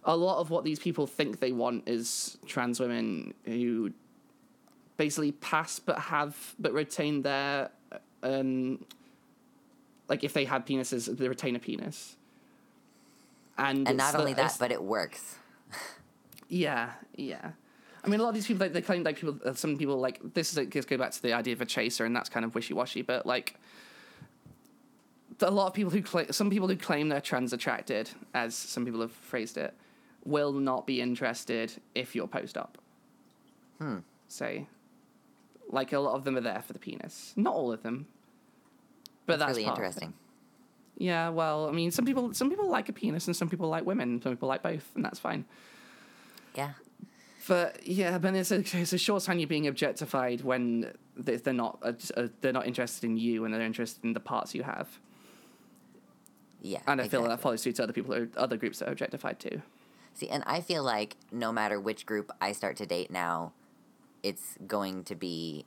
a lot of what these people think they want is trans women who basically pass but have but retain their um like if they had penises they retain a penis and and not only that, but it works. yeah, yeah. I mean, a lot of these people like, they claim like people. Uh, some people like this is like, just go back to the idea of a chaser, and that's kind of wishy washy. But like, a lot of people who claim some people who claim they're trans attracted, as some people have phrased it, will not be interested if you're post-op. Hmm. Say, like a lot of them are there for the penis. Not all of them, but that's, That's really interesting. Yeah, well, I mean, some people some people like a penis, and some people like women. Some people like both, and that's fine. Yeah. But yeah, but it's a, it's a short sign you're being objectified when they- they're not uh, uh, they're not interested in you and they're interested in the parts you have. Yeah. And I feel that exactly. follows through to other people, or other groups that are objectified too. See, and I feel like no matter which group I start to date now, it's going to be,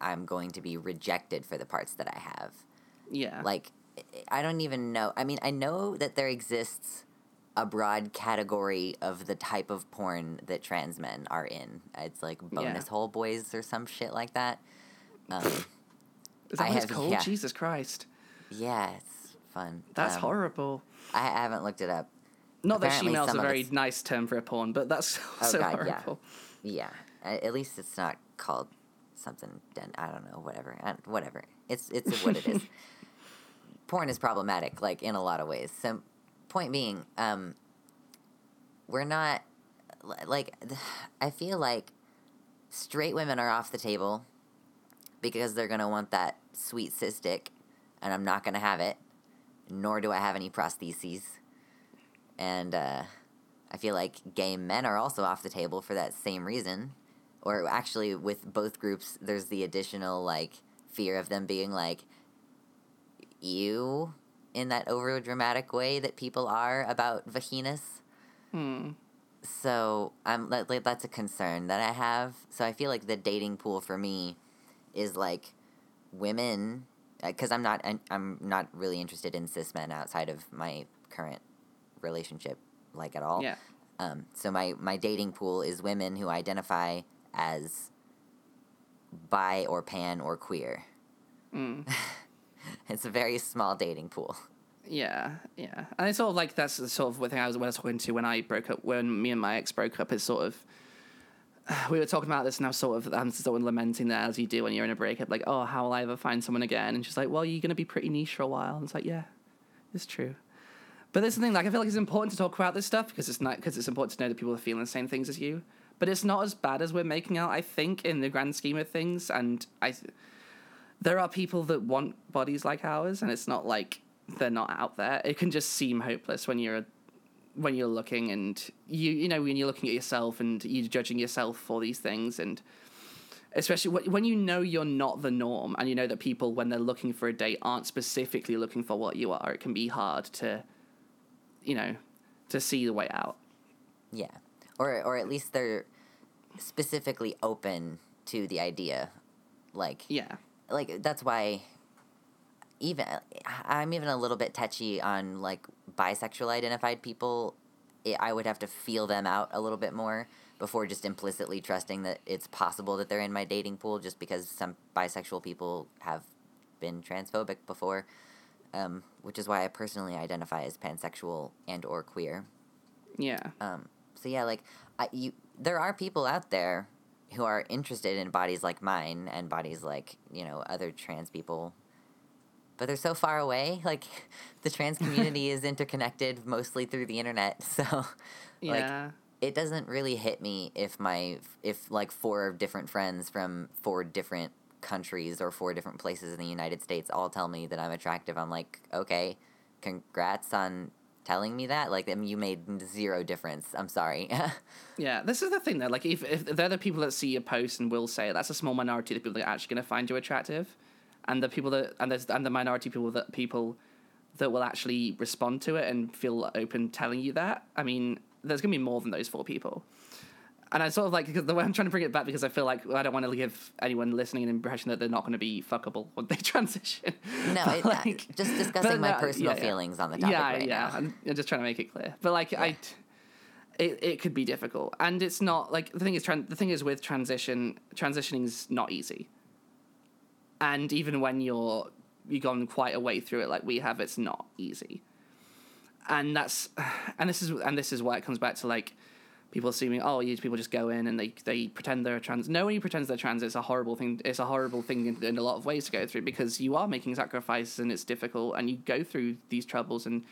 I'm going to be rejected for the parts that I have. Yeah, Like, I don't even know. I mean, I know that there exists a broad category of the type of porn that trans men are in. It's like bonus hole boys or some shit like that. Um, *laughs* is that I what it's have- called? yeah. Jesus Christ, yeah, it's fun. that's Um, horrible. I I haven't looked it up. Not that apparently shemale's a very nice term for a porn, but that's *laughs* Oh, so God, horrible. Yeah, A- at least it's not called something. Den- I don't know. Whatever. I, whatever. It's it's what it is. *laughs* Porn is problematic, like in a lot of ways. So, point being, um, we're not like. *sighs* I feel like straight women are off the table because they're gonna want that sweet cis dick, and I'm not gonna have it. Nor do I have any prostheses, and uh, I feel like gay men are also off the table for that same reason. Or actually, with both groups, there's the additional like fear of them being like you in that over dramatic way that people are about vaginas. Hmm. So I'm that, like that's a concern that I have. So I feel like the dating pool for me is like women because I'm not I'm- I'm not really interested in cis men outside of my current relationship like at all. Yeah, Um, so my my dating pool is women who identify as bi or pan or queer. Mm. *laughs* *laughs* It's a very small dating pool. Yeah, yeah, and it's sort of like that's the sort of thing I was, when I was talking to when I broke up, when me and my ex broke up. It's sort of *sighs* we were talking about this, and I was sort of I'm sort of lamenting that as you do when you're in a breakup, like, oh, how will I ever find someone again? And she's like, well, you're gonna be pretty niche for a while. And it's like, yeah, it's true. But there's the thing, like, I feel like it's important to talk about this stuff because it's not because it's important to know that people are feeling the same things as you. But it's not as bad as we're making out, I think, in the grand scheme of things. And I, there are people that want bodies like ours, and it's not like they're not out there. It can just seem hopeless when you're when you're looking and you you know when you're looking at yourself and you're judging yourself for these things and especially when- you know you're not the norm and you know that people when they're looking for a date aren't specifically looking for what you are it can be hard to you know to see the way out Yeah. Or or at least they're specifically open to the idea. Like yeah like that's why even I'm even a little bit touchy on like bisexual identified people. I- I would have to feel them out a little bit more before just implicitly trusting that it's possible that they're in my dating pool just because some bisexual people have been transphobic before. Um, which is why I personally identify as pansexual and or queer. yeah Um, so yeah, like I, you, there are people out there who are interested in bodies like mine and bodies like you know other trans people, but they're so far away. Like *laughs* the trans *laughs* community is interconnected mostly through the internet, *laughs* so like yeah it doesn't really hit me if my if like four different friends from four different countries or four different places in the United States all tell me that I'm attractive. I'm like, okay, congrats on telling me that. Like, I mean, you made zero difference. I'm sorry. *laughs* Yeah, this is the thing though. Like, if, if they're the people that see your post and will say that's a small minority of the people that are actually going to find you attractive, and the people that and there's and the minority people that people that will actually respond to it and feel open telling you that. I mean, there's going to be more than those four people. And I sort of like because the way I'm trying to bring it back because I feel like I don't want to give anyone listening an impression that they're not going to be fuckable when they *laughs* transition. no, it, uh, like- just discussing my no, personal yeah, yeah. feelings on the topic yeah, right yeah. now. I'm, I'm just trying to make it clear. But like I, it, it could be difficult, and it's not like the thing is tran- the thing is with transition transitioning is not easy. And even when you're you've gone quite a way through it, like we have, it's not easy. and that's *sighs* and this is and this is why it comes back to like people assuming oh you people just go in and they they pretend they're trans no one pretends they're trans it's a horrible thing it's a horrible thing in, in a lot of ways to go through because you are making sacrifices and it's difficult and you go through these troubles and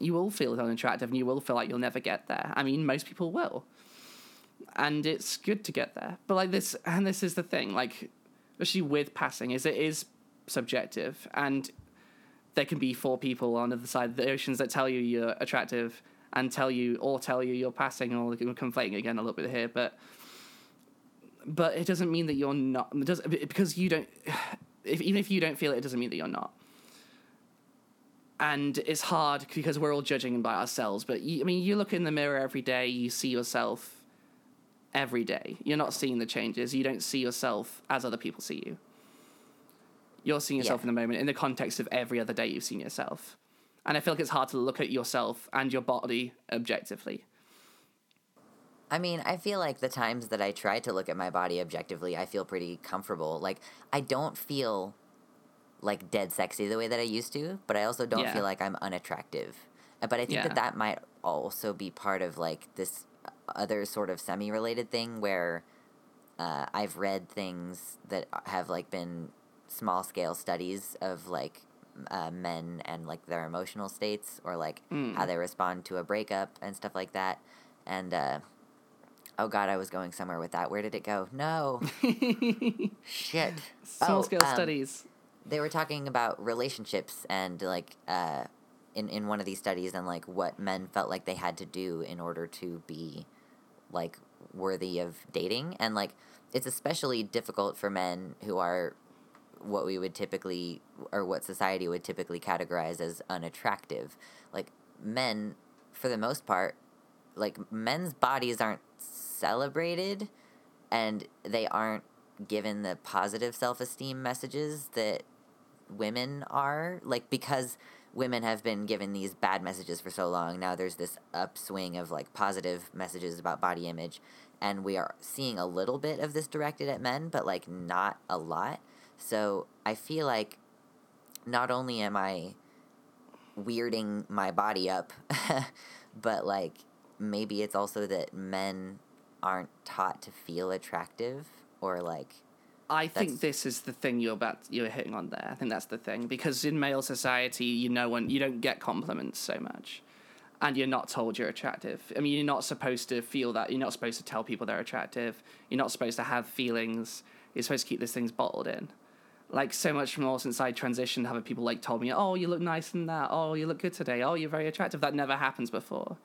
you will feel unattractive and you will feel like you'll never get there. I mean most people will. And it's good to get there. But like this and this is the thing like especially with passing is it is subjective and there can be four people on the other side of the oceans that tell you you're attractive and tell you or tell you you're passing or we're conflating again a little bit here, but but it doesn't mean that you're not. It because you don't. If, even if you don't feel it, it doesn't mean that you're not. And it's hard because we're all judging by ourselves. But you, I mean, you look in the mirror every day, you see yourself every day. You're not seeing the changes. You don't see yourself as other people see you. You're seeing yourself yeah. in the moment in the context of every other day you've seen yourself. And I feel like it's hard to look at yourself and your body objectively. I mean, I feel like the times that I try to look at my body objectively, I feel pretty comfortable. Like, I don't feel like dead sexy the way that I used to, but I also don't yeah. feel like I'm unattractive. Uh, but I think yeah. that that might also be part of like this other sort of semi related thing where uh, I've read things that have like been small scale studies of like uh, men and like their emotional states or like mm. how they respond to a breakup and stuff like that. And uh, oh god, I was going somewhere with that. Where did it go? No, shit. *laughs* Small oh, scale um, studies. They were talking about relationships and like uh, in in one of these studies and like what men felt like they had to do in order to be like worthy of dating and like it's especially difficult for men who are what we would typically or what society would typically categorize as unattractive. Like men, for the most part, like men's bodies aren't celebrated and they aren't given the positive self esteem messages that women are. Like because women have been given these bad messages for so long, now there's this upswing of like positive messages about body image. And we are seeing a little bit of this directed at men, but like not a lot. So I feel like not only am I weirding my body up, *laughs* but like maybe it's also that men aren't taught to feel attractive or like I think this is the thing you're about you're hitting on there. I think that's the thing because in male society, you know, when you don't get compliments so much, and you're not told you're attractive. I mean, you're not supposed to feel that. You're not supposed to tell people they're attractive. You're not supposed to have feelings. You're supposed to keep these things bottled in like so much more since I transitioned, having people like told me, "Oh, you look nice in that. Oh, you look good today. Oh, you're very attractive." That never happens before.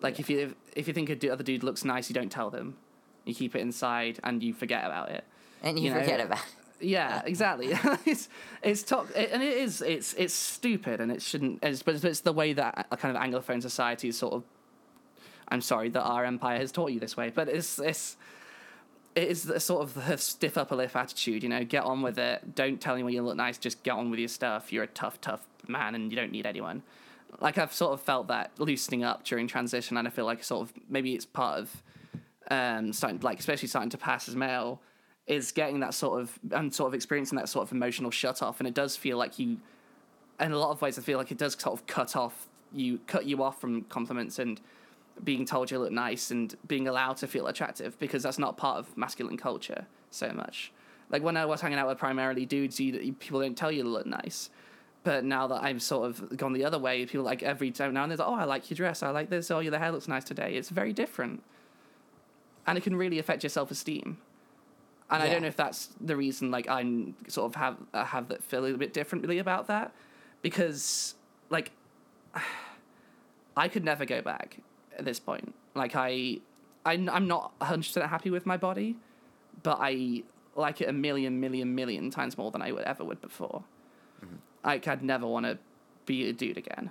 Like yeah. if you if, if you think a other dude looks nice, you don't tell them. You keep it inside and you forget about it. And you, you forget know? about. It. Yeah, exactly. *laughs* it's it's top, it, and it is it's it's stupid, and it shouldn't. It's, but it's the way that a kind of anglophone society is sort of. I'm sorry that our empire has taught you this way, but it's it's it is the sort of the stiff upper lip attitude, you know, get on with it. Don't tell anyone you look nice, just get on with your stuff. You're a tough, tough man and you don't need anyone. Like I've sort of felt that loosening up during transition and I feel like sort of maybe it's part of um starting like especially starting to pass as male is getting that sort of and sort of experiencing that sort of emotional shut off and it does feel like you in a lot of ways I feel like it does sort of cut off you cut you off from compliments and being told you look nice and being allowed to feel attractive because that's not part of masculine culture so much. Like when I was hanging out with primarily dudes, you, people don't tell you to look nice. But now that I've sort of gone the other way, people like every time now and then, like, oh, I like your dress, I like this, oh, your hair looks nice today. It's very different. And it can really affect your self esteem. And yeah. I don't know if that's the reason, like, I'm sort of have, I have that feel a little bit differently about that. Because, like, *sighs* I could never go back at this point. Like I, I I'm not hundred percent happy with my body, but I like it a million, million, million times more than I would ever would before. Mm-hmm. Like I'd never want to be a dude again.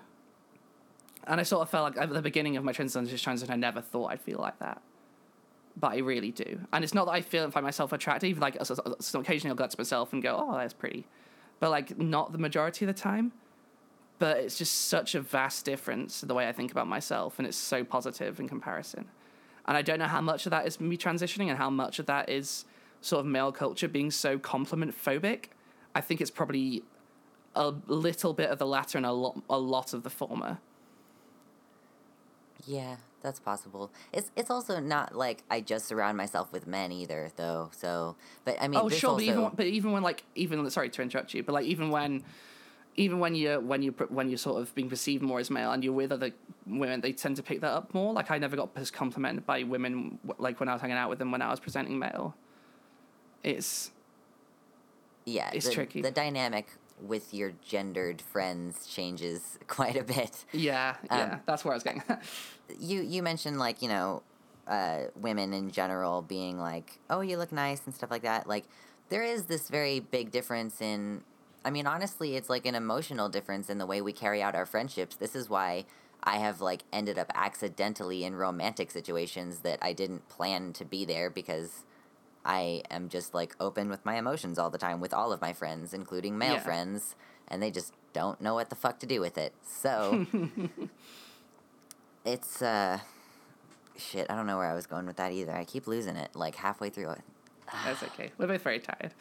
And I sort of felt like at the beginning of my transition, transition, I never thought I'd feel like that. But I really do. And it's not that I feel and find myself attractive. Like so occasionally I'll go to myself and go, "Oh, that's pretty," but like not the majority of the time but it's just such a vast difference the way I think about myself, and it's so positive in comparison. And I don't know how much of that is me transitioning and how much of that is sort of male culture being so compliment phobic. I think it's probably a little bit of the latter and a lot, a lot of the former. Yeah, that's possible. It's it's also not like I just surround myself with men either, though. So, but I mean, oh sure, also, but even but even when like even sorry to interrupt you, but like even when even when you're when you when you're sort of being perceived more as male and you're with other women, they tend to pick that up more. Like I never got as complimented by women like when I was hanging out with them when I was presenting male. It's yeah, it's the, tricky. The dynamic with your gendered friends changes *laughs* quite a bit. yeah yeah Um, that's where I was going. *laughs* You you mentioned like you know, uh, women in general being like, oh, you look nice and stuff like that. Like, there is this very big difference in. I mean, honestly, it's like an emotional difference in the way we carry out our friendships. This is why I have like ended up accidentally in romantic situations that I didn't plan to be there because I am just like open with my emotions all the time with all of my friends, including male Yeah. friends, and they just don't know what the fuck to do with it. So *laughs* it's uh shit, I don't know where I was going with that either. I keep losing it like halfway through. That's okay. We're both very tired.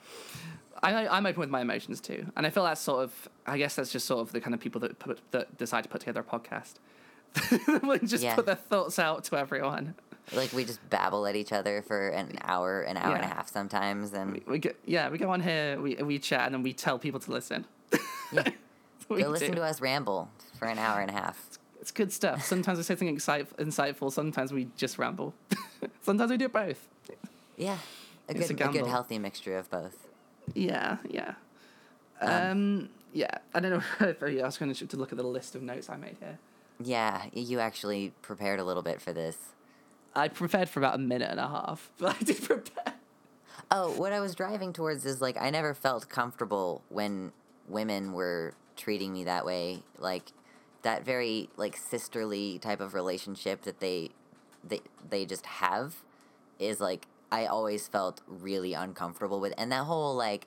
I, I'm open with my emotions too, and I feel that's sort of. I guess that's just sort of the kind of people that put that decide to put together a podcast. *laughs* like just Yeah. put their thoughts out to everyone. Like we just babble at each other for an hour, an hour and a half sometimes and We, we get, yeah, we go on here, we we chat, and then we tell people to listen. Yeah. *laughs* we go listen do. to us ramble for an hour and a half. It's good stuff. Sometimes we say something insightful. Sometimes we just ramble. *laughs* sometimes we do both. Yeah. A good a a, good healthy mixture of both. Yeah, yeah. Um, Um, yeah. I don't know *laughs* if I was going to look at the list of notes I made here. Yeah, you actually prepared a little bit for this. I prepared for about a minute and a half, *laughs* but I did prepare. Oh, what I was driving towards is like I never felt comfortable when women were treating me that way. Like that very like sisterly type of relationship that they they they just have is like I always felt really uncomfortable with and that whole like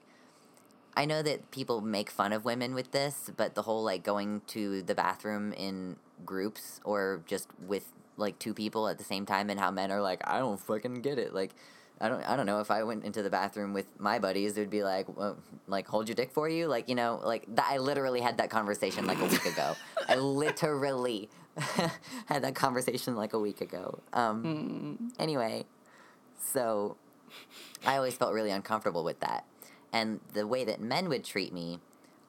I know that people make fun of women with this, but the whole like going to the bathroom in groups or just with like two people at the same time and how men are like, I don't fucking get it. Like, I don't, I don't know if I went into the bathroom with my buddies, it'd be like, well, like hold your dick for you, like you know, like that. I literally had that conversation like a week ago. *laughs* I literally *laughs* had that conversation like a week ago. Um, Anyway, so I always felt really uncomfortable with that. And the way that men would treat me,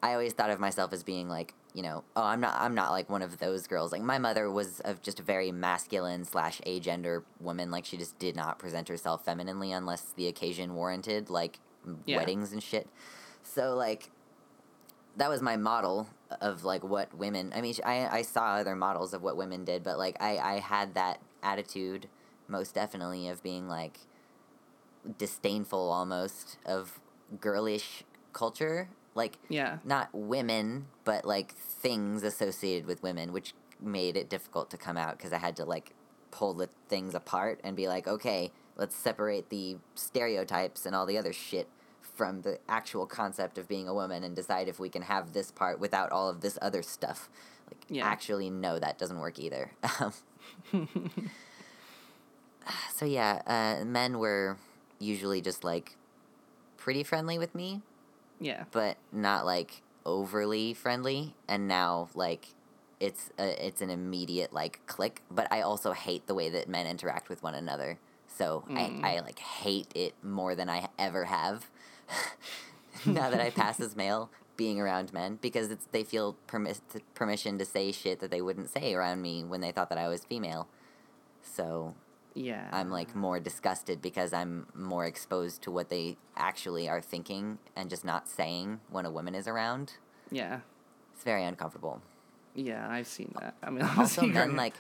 I always thought of myself as being like, you know, oh, I'm not, I'm not like one of those girls. Like my mother was of just a very masculine slash agender woman. Like she just did not present herself femininely unless the occasion warranted, like Yeah. weddings and shit. So like, that was my model of like what women. I mean, I I saw other models of what women did, but like I I had that attitude most definitely of being like disdainful almost of girlish culture like Yeah. not women but like things associated with women which made it difficult to come out because i had to like pull the things apart and be like okay let's separate the stereotypes and all the other shit from the actual concept of being a woman and decide if we can have this part without all of this other stuff like Yeah. actually no that doesn't work either *laughs* Um, *laughs* *sighs* so yeah uh, men were usually just like pretty friendly with me Yeah. but not like overly friendly and now like it's a, it's an immediate like click but i also hate the way that men interact with one another so Mm. I, I like hate it more than i ever have *laughs* now that i pass as *laughs* male being around men because it's they feel permis- permission to say shit that they wouldn't say around me when they thought that i was female so Yeah. I'm like more disgusted because I'm more exposed to what they actually are thinking and just not saying when a woman is around. Yeah. It's very uncomfortable. Yeah, I've seen that. I mean, *laughs* Also, men like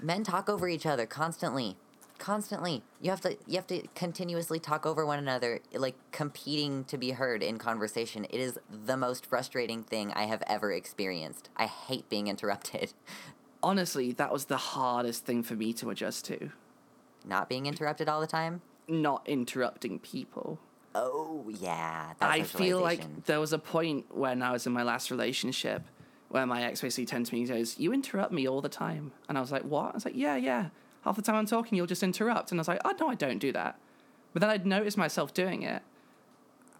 men talk over each other constantly, constantly. You have to you have to continuously talk over one another, like competing to be heard in conversation. It is the most frustrating thing I have ever experienced. I hate being interrupted. *laughs* honestly, that was the hardest thing for me to adjust to. Not being interrupted all the time. Not interrupting people. Oh yeah, I feel like there was a point when I was in my last relationship where my ex basically turned to me and goes, You interrupt me all the time. And I was like, What? I was like, Yeah, yeah. Half the time I'm talking, you'll just interrupt. And I was like, Oh, no, I don't do that. But then I'd notice myself doing it.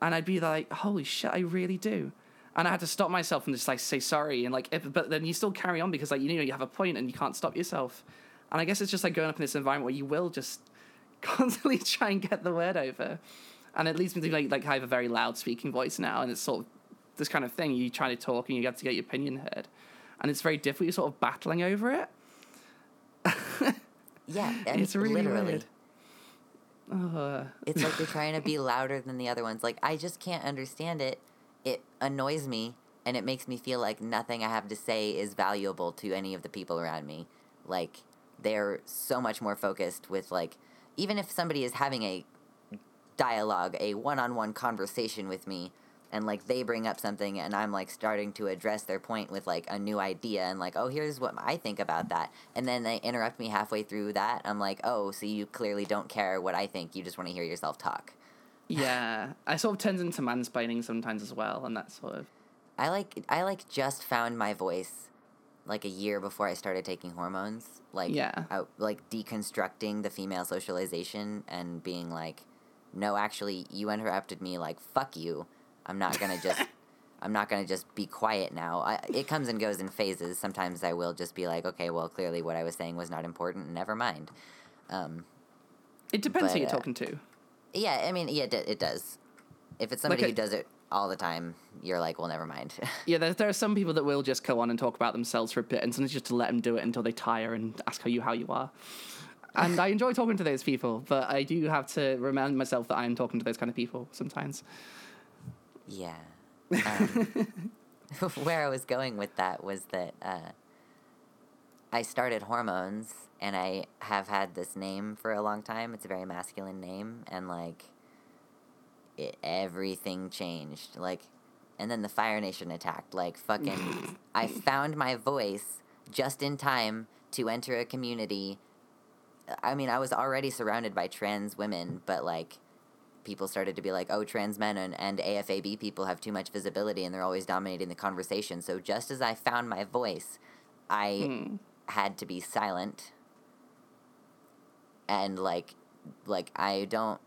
And I'd be like, Holy shit, I really do. And I had to stop myself and just like say sorry. And like, if, but then you still carry on because like, you know, you have a point and you can't stop yourself. And I guess it's just like growing up in this environment where you will just *laughs* constantly try and get the word over. And it leads me to like like I have a very loud speaking voice now, and it's sort of this kind of thing. You try to talk and you have to get your opinion heard, and it's very difficult. You're sort of battling over it. *laughs* Yeah, and It's really literally. weird. Uh, It's like you're trying to be louder than the other ones. Like I just can't understand it. It annoys me and it makes me feel like nothing I have to say is valuable to any of the people around me. Like they're so much more focused with like even if somebody is having a dialogue, a one-on-one conversation with me and like they bring up something and I'm like starting to address their point with like a new idea and like, "Oh, here's what I think about that." And then they interrupt me halfway through that. I'm like, "Oh, so you clearly don't care what I think. You just want to hear yourself talk." yeah, I sort of turns into mansplaining sometimes as well, and that sort of. I like I like just found my voice like a year before I started taking hormones. Like Yeah. I, like deconstructing the female socialization and being like, no, actually, you interrupted me. Like fuck you. I'm not gonna *laughs* just. I'm not gonna just be quiet now. I, it comes and goes in phases. Sometimes I will just be like, okay, well, clearly what I was saying was not important. Never mind. Um, It depends who you're uh, talking to. yeah, I mean, yeah, it, it does. If it's somebody a- who does it all the time, you're like, well, never mind. *laughs* Yeah, there, there are some people that will just go on and talk about themselves for a bit, and sometimes just to let them do it until they tire and ask how you how you are. And I enjoy talking to those people, but I do have to remind myself that I am talking to those kind of people sometimes. Yeah. Um, *laughs* where I was going with that was that uh, I started hormones and I have had this name for a long time. It's a very masculine name, and like it, everything changed. Like, and then the Fire Nation attacked. Like, fucking, I *laughs* found my voice just in time to enter a community. I mean, I was already surrounded by trans women, but like people started to be like, oh, trans men and, and AFAB people have too much visibility and they're always dominating the conversation. So just as I found my voice, I Hmm. had to be silent. And like, like I don't,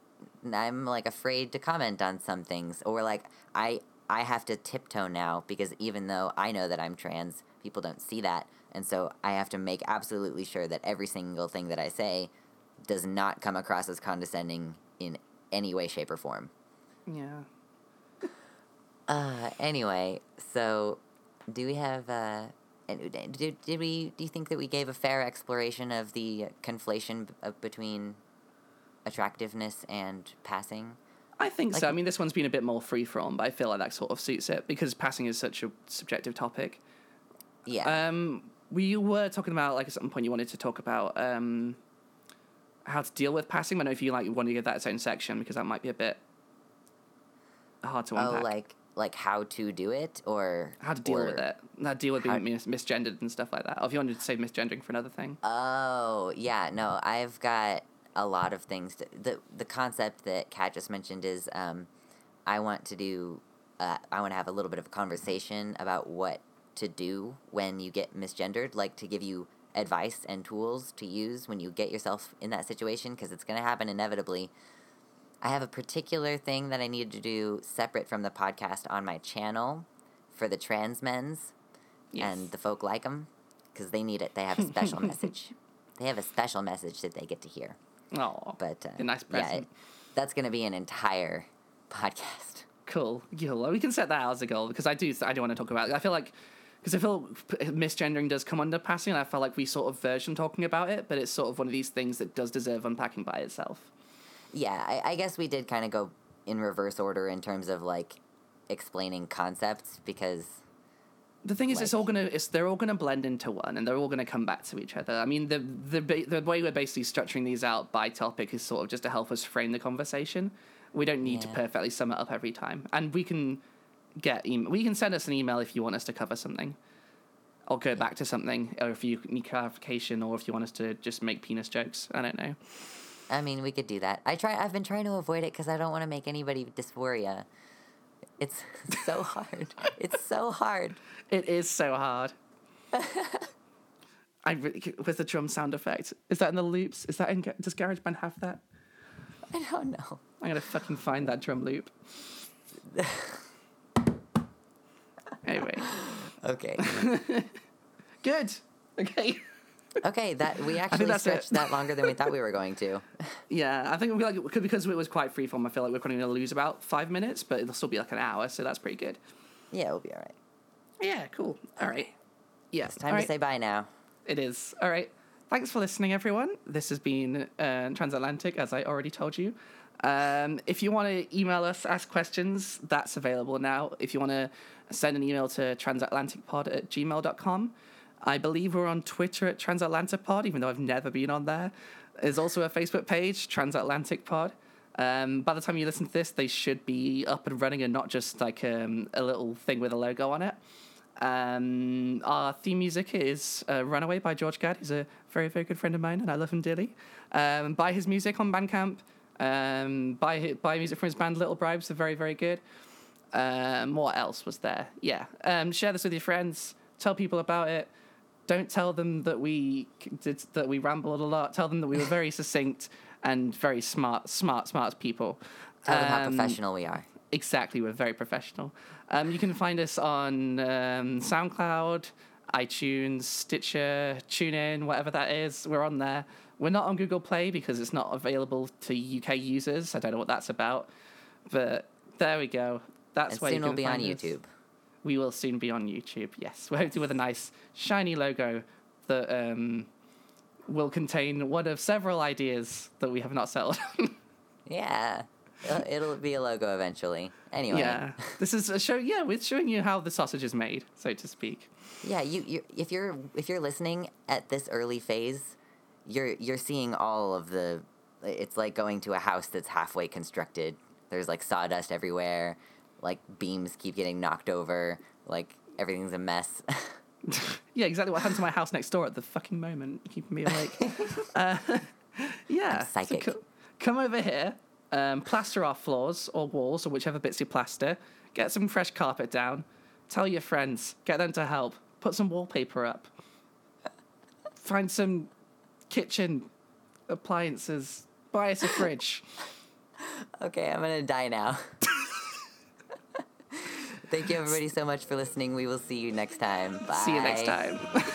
I'm like afraid to comment on some things or like I, I have to tiptoe now because even though I know that I'm trans, people don't see that. And so I have to make absolutely sure that every single thing that I say does not come across as condescending in any way, shape, or form. Yeah. Uh, anyway, so do we have uh, and did, did we do you think that we gave a fair exploration of the conflation b- between attractiveness and passing? I think Like- so. I mean, this one's been a bit more free from, but I feel like that sort of suits it because passing is such a subjective topic. Yeah. Um, we were talking about like at some point you wanted to talk about um, how to deal with passing. I don't know if you like want to give that its own section because that might be a bit hard to oh, like like how to do it or how to deal or- with it, how to deal with how- being mis- misgendered and stuff like that. Or if you wanted to say misgendering for another thing. Oh, yeah, no, I've got a lot of things. To, the The concept that Kat just mentioned is um, I want to do, uh, I want to have a little bit of a conversation about what to do when you get misgendered, like to give you advice and tools to use when you get yourself in that situation, because it's going to happen inevitably. I have a particular thing that I need to do separate from the podcast on my channel for the trans men's Yes. and the folk like them because they need it. They have a special *laughs* message. They have a special message that they get to hear. Oh, But uh, a nice yeah, present. it, that's going to be an entire podcast. Cool. Yeah, well, we can set that out as a goal because I do. I do want to talk about. it. I feel like because I feel misgendering does come under passing, and I feel like we sort of version talking about it, but it's sort of one of these things that does deserve unpacking by itself. Yeah, I, I guess we did kind of go in reverse order in terms of like explaining concepts because The thing is, it's all gonna. It's they're all gonna blend into one, and they're all gonna come back to each other. I mean, the the the way we're basically structuring these out by topic is sort of just to help us frame the conversation. We don't need to perfectly sum it up every time, and we can get em- we can send us an email if you want us to cover something, or go back to something, or if you need clarification, or if you want us to just make penis jokes. I don't know. I mean we could do that. I try. I've been trying to avoid it because I don't want to make anybody dysphoria. It's *laughs* so hard. It's so hard. It is so hard. *laughs* I really, with the drum sound effect. Is that in the loops? Is that in? Does GarageBand have that? I don't know. I'm gonna fucking find that drum loop. *laughs* anyway, Okay. good. Okay. Okay, that we *laughs* actually stretched it. that longer than we thought we were going to. *laughs* Yeah, I think be like because- because it was quite freeform. I feel like we're probably going to lose about five minutes, but it'll still be like an hour, so that's pretty good. Yeah, it'll be all right. Yeah, cool. All right. Yeah, It's time all to right. say bye now. It is. All right. Thanks for listening, everyone. This has been uh, Transatlantic, as I already told you. Um, if you want to email us, ask questions, that's available now. If you want to send an email to transatlanticpod at gmail.com. I believe we're on Twitter at Transatlantic Pod, even though I've never been on there. There's also a Facebook page, Transatlantic Pod. Um, by the time you listen to this, they should be up and running and not just like um, a little thing with a logo on it. Um, our theme music is uh, Runaway by George Gadd. He's a very, very good friend of mine, and I love him dearly. Um, buy his music on Bandcamp. Um, buy, buy music from his band Little Bribes. They're very, very good. Um, what else was there? Yeah. Share this with your friends. Tell people about it. Don't tell them that we did that we rambled a lot. Tell them that we were very succinct and very smart, smart, smart people. Tell them how Um, professional we are. Exactly, we're very professional. Um, you can find us on um, SoundCloud, iTunes, Stitcher, TuneIn, whatever that is. We're on there. We're not on Google Play because it's not available to UK users. I don't know what that's about, but there we go. That's And where soon you we'll can be on us. YouTube. We will soon be on YouTube. Yes, we're hoping with a nice shiny logo that um, will contain one of several ideas that we have not settled. on. *laughs* Yeah. It'll- It'll be a logo eventually. Anyway. Yeah, this is a show. Yeah, we're showing you how the sausage is made, so to speak. Yeah, you, you if you're if you're listening at this early phase, you're you're seeing all of the it's like going to a house that's halfway constructed. There's like sawdust everywhere, like beams keep getting knocked over, like everything's a mess. *laughs* Yeah, exactly what happened to my house next door at the fucking moment, keeping me awake. *laughs* uh, *laughs* yeah, I'm psychic. So co- come over here, um, plaster our floors or walls or whichever bits you plaster. Get some fresh carpet down. Tell your friends. Get them to help. Put some wallpaper up. Find some kitchen appliances. Buy us a fridge. okay, I'm gonna die now. Thank you everybody so much for listening. We will see you next time. Bye. See you next time. *laughs*